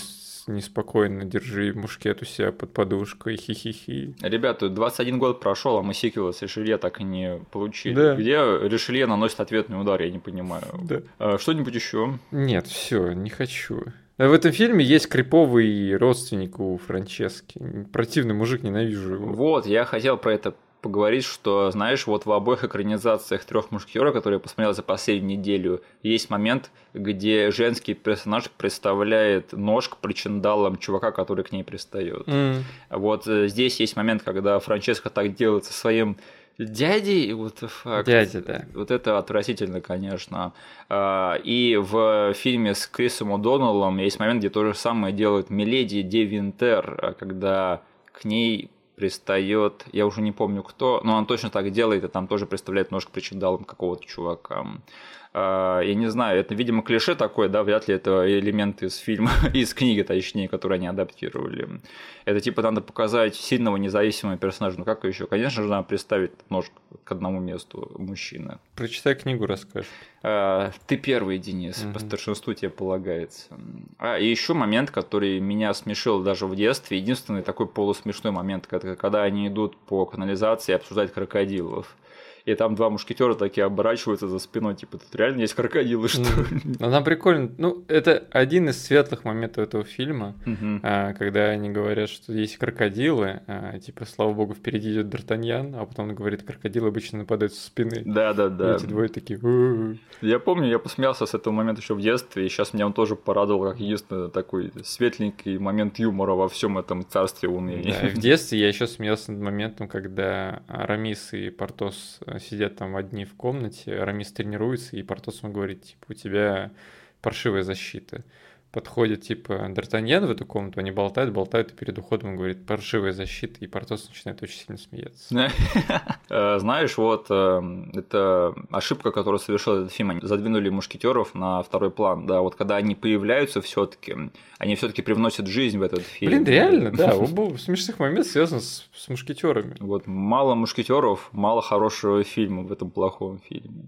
неспокойно, держи мушкет у себя под подушкой, хи-хи-хи. Ребята, 21 год прошел, а мы сиквелы с Ришелье так и не получили. Да. Где Ришелье наносит ответный удар, я не понимаю. Да. А, что-нибудь еще? Нет, все, не хочу. В этом фильме есть криповый родственник у Франчески. Противный мужик, ненавижу его. Вот, я хотел про это поговорить, что, знаешь, вот в обоих экранизациях трех мушкетеров, которые я посмотрел за последнюю неделю, есть момент, где женский персонаж представляет нож к причиндалам чувака, который к ней пристает. М, Вот э, здесь есть момент, когда Франческо так делает со своим дядей, вот. Дядя, да. Вот это отвратительно, конечно. А, И в фильме с Крисом О'Доннеллом есть момент, где то же самое делает Миледи Де Винтер, а, когда к ней пристает, я уже не помню кто, но он точно так делает, и там тоже представляет нож к причиндалам какого-то чувака. А, Я не знаю, это, видимо, клише такое, да, вряд ли это элемент из фильма, из книги, точнее, которую они адаптировали. Это типа надо показать сильного независимого персонажа. Ну как еще? Конечно же, надо представить нож к одному месту мужчины. Прочитай книгу, расскажешь. А, Ты первый, Денис, по Мгм. старшинству тебе полагается. А, и еще момент, который меня смешил даже в детстве, единственный такой полусмешной момент, когда, когда они идут по канализации и обсуждают крокодилов. И там два мушкетера такие оборачиваются за спиной, типа, тут реально есть крокодилы, что ли? Ну, Она прикольно. Ну, это один из светлых моментов этого фильма, а, когда они говорят, что есть крокодилы, а, типа, слава богу, впереди идет Д'Артаньян, а потом он говорит, крокодилы обычно нападают со спины. Да, да, И да. эти двое такие... Я помню, я посмеялся с этого момента еще в детстве, и сейчас меня он тоже порадовал, как единственный такой светленький момент юмора во всем этом царстве уныния. Да, в детстве я еще смеялся над моментом, когда Арамис и Портос э, сидят там одни в комнате, Арамис тренируется, и Портос ему говорит, типа, у тебя паршивая защита. Подходит, типа, Д'Артаньян в эту комнату, они болтают, болтают, и перед уходом он говорит, паршивая защита, и Портос начинает очень сильно смеяться. Э, Знаешь, вот э, это ошибка, которую совершил этот фильм. Они задвинули мушкетеров на второй план. Да, вот когда они появляются все-таки, они все-таки привносят жизнь в этот фильм. Блин, реально, да, оба смешных моментов связан с, с мушкетерами. Вот мало мушкетеров, мало хорошего фильма в этом плохом фильме.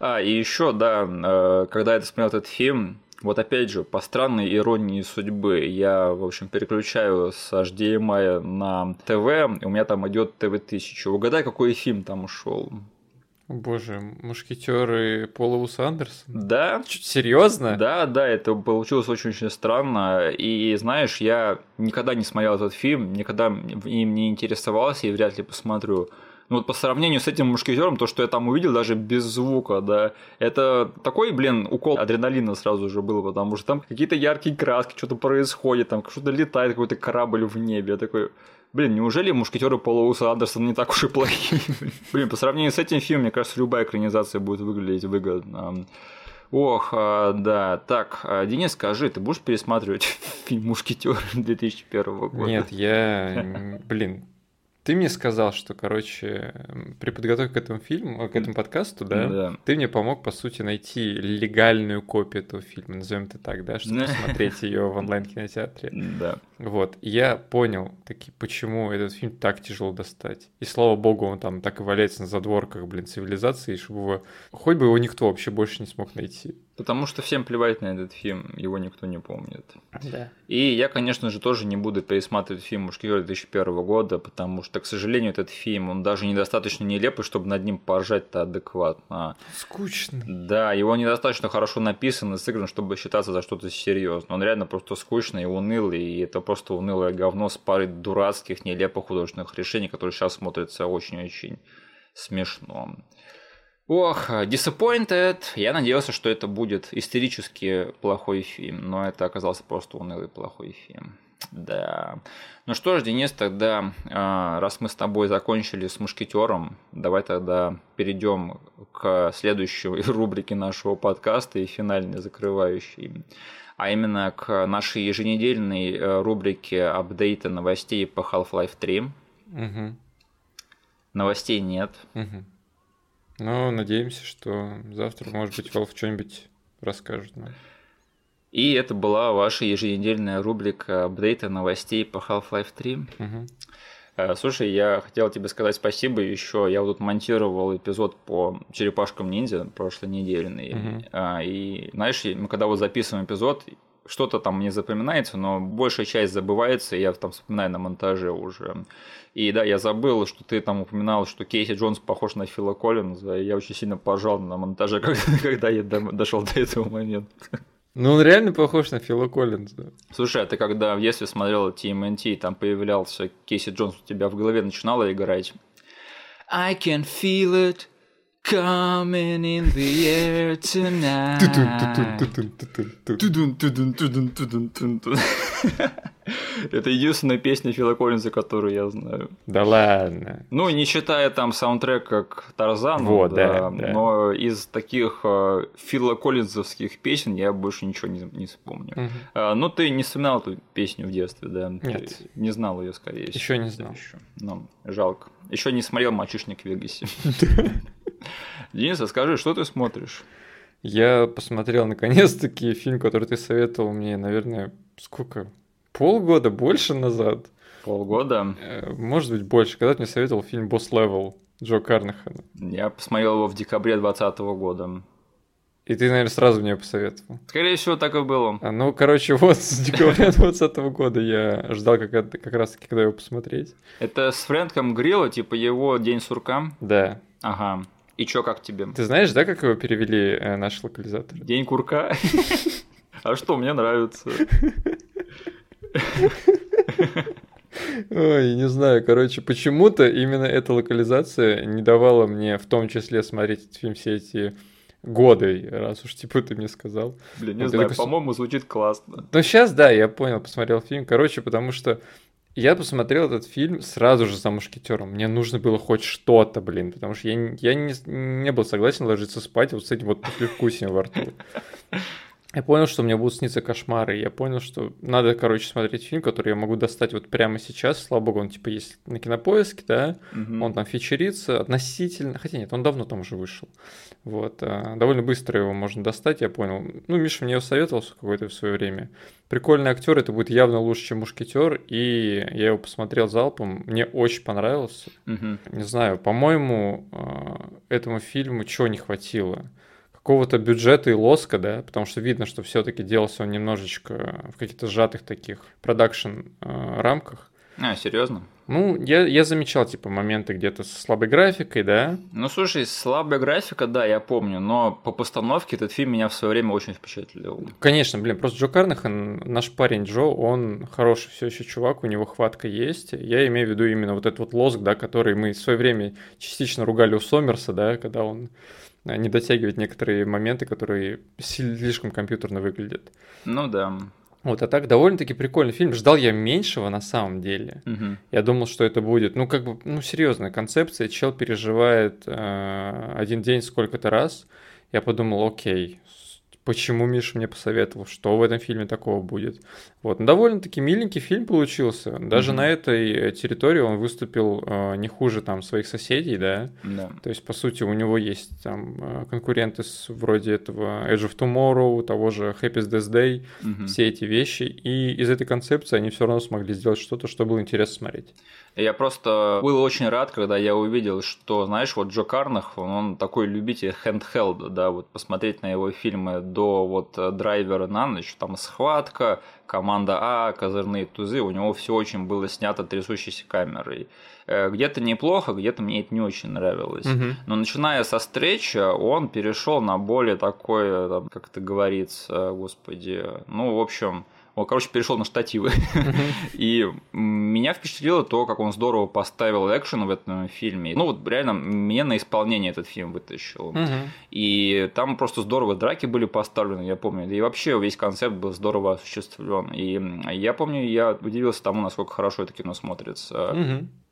А, и еще, да, э, когда я смотрел этот фильм, вот опять же, по странной иронии судьбы, я, в общем, переключаю с HDMI на ТВ, и у меня там идет ТВ-1000. Угадай, какой фильм там ушел? Боже, мушкетеры Пола Уса Андерсона? Да, Серьезно? да, да, это получилось очень-очень странно. И знаешь, я никогда не смотрел этот фильм, никогда им не интересовался и вряд ли посмотрю. Ну вот по сравнению с этим мушкетером, то, что я там увидел, даже без звука, да, это такой, блин, укол адреналина сразу же был, потому что там какие-то яркие краски, что-то происходит, там что-то летает, какой-то корабль в небе. Я такой, блин, неужели мушкетеры Пола Уса Андерсона не так уж и плохие? Блин, по сравнению с этим фильмом, мне кажется, любая экранизация будет выглядеть выгодно. Ох, а, да. Так, а, Денис, скажи, ты будешь пересматривать фильм «Мушкетер» 2001 года? Нет, я, блин, ты мне сказал, что, короче, при подготовке к этому фильму, к этому подкасту, да, Да. ты мне помог, по сути, найти легальную копию этого фильма, назовем это так, да, чтобы посмотреть ее в онлайн-кинотеатре. Да. Вот, и я понял, таки, почему этот фильм так тяжело достать. И слава богу, он там так и валяется на задворках, блин, цивилизации, чтобы его... Хоть бы его никто вообще больше не смог найти. Потому что всем плевать на этот фильм, его никто не помнит. Да. И я, конечно же, тоже не буду пересматривать фильм «Мушкетер» 2001 года, потому что, к сожалению, этот фильм, он даже недостаточно нелепый, чтобы над ним поржать-то адекватно. Скучно. Да, его недостаточно хорошо написан и сыгран, чтобы считаться за что-то серьезное. Он реально просто скучный и унылый, и это просто унылое говно с парой дурацких, нелепых художественных решений, которые сейчас смотрятся очень-очень смешно. Ох, Disappointed. Я надеялся, что это будет истерически плохой фильм, но это оказался просто унылый плохой фильм. Да. Ну что ж, Денис, тогда, а, раз мы с тобой закончили с мушкетером, давай тогда перейдем к следующей рубрике нашего подкаста и финальной закрывающей. А именно к нашей еженедельной э, рубрике апдейта новостей по Half-Life 3. Угу. Новостей нет. Угу. Ну, надеемся, что завтра, может быть, Valve что-нибудь расскажет нам. И это была ваша еженедельная рубрика апдейта новостей по Half-Life 3. Мгм. Э, Слушай, я хотел тебе сказать спасибо еще. Я вот тут монтировал эпизод по черепашкам ниндзя прошлой недельный. Мгм. А, И знаешь, мы когда вот записываем эпизод, что-то там мне запоминается, но большая часть забывается, и я там вспоминаю на монтаже уже. И да, я забыл, что ты там упоминал, что Кейси Джонс похож на Фила Коллинза, и я очень сильно пожал на монтаже, когда я дошел до этого момента. Ну, он реально похож на Фила Коллинза. Слушай, а ты когда в детстве смотрел TMNT, там появлялся Кейси Джонс, у тебя в голове начинало играть I can feel it, Coming in the air tonight. Это единственная песня Фила Коллинза, которую я знаю. Да ладно. Ну, не считая там саундтрек как Тарзан, вот, да, да, но из таких э, Фила Коллинзовских песен я больше ничего не, не вспомню. Угу. А, ну, ты не вспоминал эту песню в детстве, да? Нет. Ты не знал ее, скорее всего. Еще не знал. Еще. Ну, жалко. Еще не смотрел «Мальчишник в Вегасе». Денис, а скажи, что ты смотришь? Я посмотрел наконец-таки фильм, который ты советовал мне, наверное, сколько? Полгода, больше назад. Полгода? Э, может быть, больше. Когда ты мне советовал фильм «Босс Левел» Джо Карнахана. Я посмотрел его в декабре 2020 года. И ты, наверное, сразу мне посоветовал. Скорее всего, так и было. А, ну, короче, вот с декабря 2020 года я ждал как, как раз таки, когда его посмотреть. Это с Фрэнком Грилла, типа его «День сурка»? Да. Ага. И чё, как тебе? Ты знаешь, да, как его перевели э, наш локализатор? День курка? А что, мне нравится. Ой, не знаю, короче, почему-то именно эта локализация не давала мне в том числе смотреть этот фильм все эти годы, раз уж типа ты мне сказал. Блин, не вот знаю, такой... по-моему, звучит классно. Ну, сейчас, да, я понял, посмотрел фильм. Короче, потому что я посмотрел этот фильм сразу же за мушкетером. Мне нужно было хоть что-то, блин, потому что я, я не, не был согласен ложиться спать вот с этим вот послевкусием во рту. Я понял, что мне будут сниться кошмары. Я понял, что надо, короче, смотреть фильм, который я могу достать вот прямо сейчас. Слава богу, он типа есть на кинопоиске, да. Угу. Он там фичерится относительно. Хотя нет, он давно там уже вышел. Вот. А, довольно быстро его можно достать, я понял. Ну, Миша мне его советовал какое-то в свое время. Прикольный актер, это будет явно лучше, чем мушкетер. И я его посмотрел залпом. Мне очень понравился. Угу. Не знаю, по-моему, а, этому фильму чего не хватило какого-то бюджета и лоска, да, потому что видно, что все-таки делался он немножечко в каких-то сжатых таких продакшн э, рамках. А, серьезно? Ну, я, я замечал, типа, моменты где-то со слабой графикой, да. Ну, слушай, слабая графика, да, я помню, но по постановке этот фильм меня в свое время очень впечатлил. Конечно, блин, просто Джо Карнахан, наш парень Джо, он хороший все еще чувак, у него хватка есть. Я имею в виду именно вот этот вот лоск, да, который мы в свое время частично ругали у Сомерса, да, когда он Э, не дотягивать некоторые моменты, которые слишком компьютерно выглядят. Ну да. Вот, а так довольно-таки прикольный фильм. Ждал я меньшего на самом деле. Угу. Я думал, что это будет, ну, как бы, ну, серьезная концепция. Чел переживает э, один день сколько-то раз. Я подумал, окей, почему Миша мне посоветовал, что в этом фильме такого будет. Вот, ну, довольно-таки миленький фильм получился. Даже mm-hmm. на этой э, территории он выступил э, не хуже там своих соседей, да. Да. То есть, по сути, у него есть там э, конкуренты с, вроде этого Edge of Tomorrow, того же Happy Death Day, mm-hmm. все эти вещи. И из этой концепции они все равно смогли сделать что-то, что было интересно смотреть. Я просто был очень рад, когда я увидел, что, знаешь, вот Джо Карнах, он такой любитель handheld, да, вот посмотреть на его фильмы до вот драйвера на ночь, там схватка, команда А, козырные тузы, у него все очень было снято трясущейся камерой. Э, где-то неплохо, где-то мне это не очень нравилось. Угу. Но начиная со встречи, он перешел на более такое, как это говорится, господи, ну, в общем, он, короче, перешел на штативы. И меня впечатлило то, как он здорово поставил экшен в этом фильме. Ну, вот реально, меня на исполнение этот фильм вытащил. И там просто здорово драки были поставлены, я помню. И вообще весь концепт был здорово осуществлен. И я помню, я удивился тому, насколько хорошо это кино смотрится.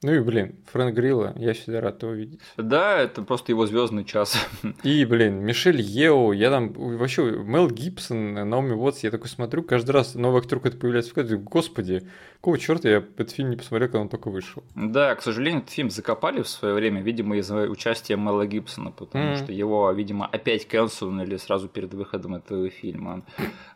Ну и, блин, Фрэнк Грилла, я всегда рад его видеть. Да, это просто его звездный час. И, блин, Мишель Ео, я там вообще, Мел Гибсон, Наоми Уотс, я такой смотрю, каждый раз новый актер какой-то появляется в кадре, господи, какого черта я этот фильм не посмотрел, когда он только вышел. Да, к сожалению, этот фильм закопали в свое время, видимо, из-за участия Мела Гибсона, потому mm-hmm. что его, видимо, опять кэнселнули сразу перед выходом этого фильма.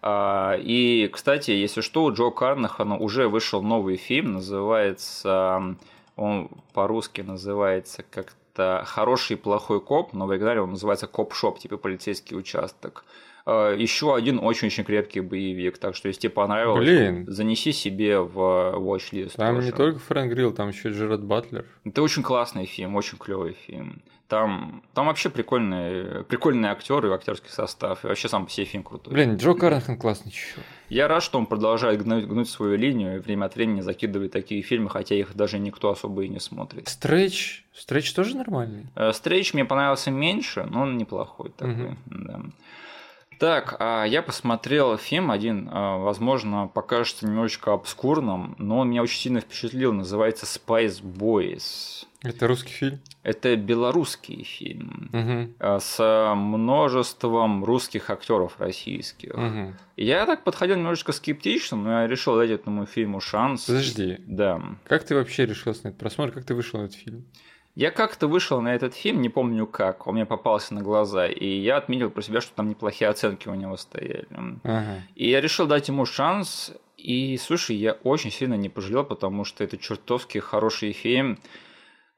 А, и, кстати, если что, у Джо Карнахана уже вышел новый фильм, называется он по-русски называется как-то «Хороший и плохой коп», но в оригинале он называется «Коп-шоп», типа полицейский участок. Э, Еще один очень-очень крепкий боевик, так что если тебе понравилось, Блин. занеси себе в watchlist. Там тоже. не только Фрэнк Грилл, там еще Джеред Батлер. Это очень классный фильм, очень клевый фильм. Там, там вообще прикольные, прикольные актеры и актерский состав. И вообще сам по себе фильм крутой. Блин, Джо Карнахан классный чувак. Я рад, что он продолжает гнуть, гнуть свою линию и время от времени закидывает такие фильмы, хотя их даже никто особо и не смотрит. Стрэч. Стрэч тоже нормальный. Э, Стрейч мне понравился меньше, но он неплохой такой. да. Так, а я посмотрел фильм один, а, возможно, покажется немножечко обскурным, но он меня очень сильно впечатлил. Называется Spice Boys. Это русский фильм. Это белорусский фильм Угу. с множеством русских актеров российских. Угу. Я так подходил немножечко скептично, но я решил дать этому фильму шанс. Подожди. Да. Как ты вообще решился на этот просмотр? Как ты вышел на этот фильм? Я как-то вышел на этот фильм, не помню как, он мне попался на глаза, и я отметил про себя, что там неплохие оценки у него стояли. Ага. И я решил дать ему шанс, и, слушай, я очень сильно не пожалел, потому что это чертовски хороший фильм.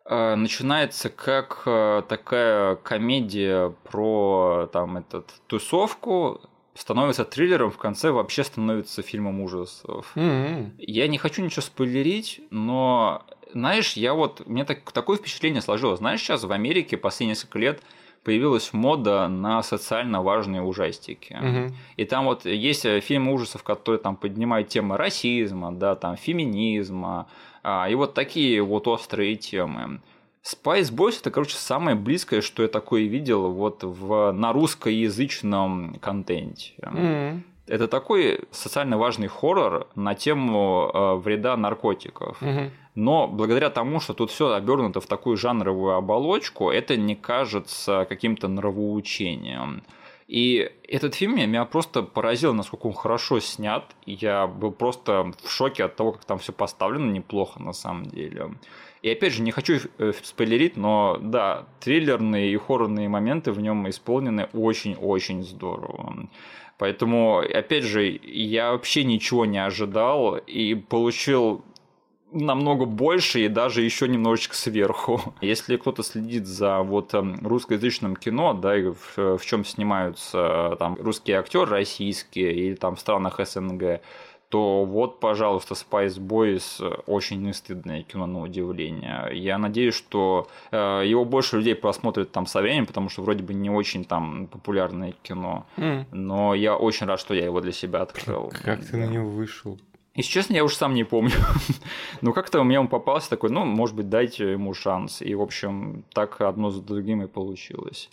Э, Начинается как э, такая комедия про там этот тусовку, становится триллером, в конце вообще становится фильмом ужасов. М-м. Я не хочу ничего спойлерить, но, знаешь, я вот, меня так, такое впечатление сложилось. Знаешь, сейчас в Америке последние несколько лет появилась мода на социально важные ужастики. Мгм. И там вот есть э, фильмы ужасов, которые там поднимают темы расизма, да, там феминизма, а, и вот такие вот острые темы. Spice Boys это, короче, самое близкое, что я такое видел вот в, на русскоязычном контенте. М-м. Это такой социально важный хоррор на тему э, вреда наркотиков. Мгм. Но благодаря тому, что тут все обернуто в такую жанровую оболочку, это не кажется каким-то нравоучением. И этот фильм меня просто поразил, насколько он хорошо снят. Я был просто в шоке от того, как там все поставлено неплохо на самом деле. И опять же, не хочу э, спойлерить, но да, триллерные и хоррорные моменты в нем исполнены очень-очень здорово. Поэтому, опять же, я вообще ничего не ожидал и получил намного больше и даже еще немножечко сверху. Если кто-то следит за вот эм, русскоязычным кино, да, и в, в чем снимаются э, там русские актеры российские или там в странах СНГ, то вот, пожалуйста, Spice Boys очень нестыдное кино, на удивление. Я надеюсь, что э, его больше людей просмотрят там со временем, потому что вроде бы не очень там популярное кино. М. Но я очень рад, что я его для себя открыл. Как ты на него вышел? Если честно, я уже сам не помню. Но как-то мне он попался такой, ну, может быть, дайте ему шанс. И, в общем, так одно за другим и получилось.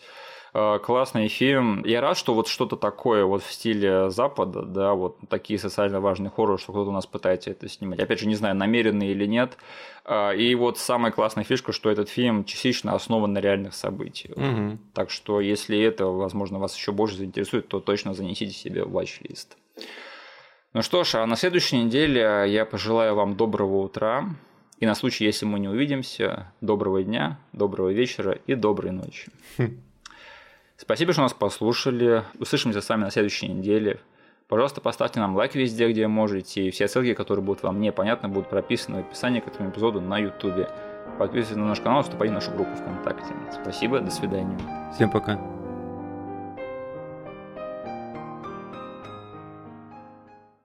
Э, Классный фильм. Я рад, что вот что-то такое вот в стиле Запада, да, вот такие социально важные хорроры, что кто-то у нас пытается это снимать. Опять же, не знаю, намеренно или нет. Э, И вот самая классная фишка, что этот фильм частично основан на реальных событиях. Мгм. Так что, если это, возможно, вас еще больше заинтересует, то точно занесите себе в watch-лист. Ну что ж, а на следующей неделе я пожелаю вам доброго утра. И на случай, если мы не увидимся, доброго дня, доброго вечера и доброй ночи. Спасибо, что нас послушали. Услышимся с вами на следующей неделе. Пожалуйста, поставьте нам лайк везде, где можете. И все ссылки, которые будут вам непонятны, будут прописаны в описании к этому эпизоду на YouTube. Подписывайтесь на наш канал, вступайте в нашу группу ВКонтакте. Спасибо, до свидания. Всем пока.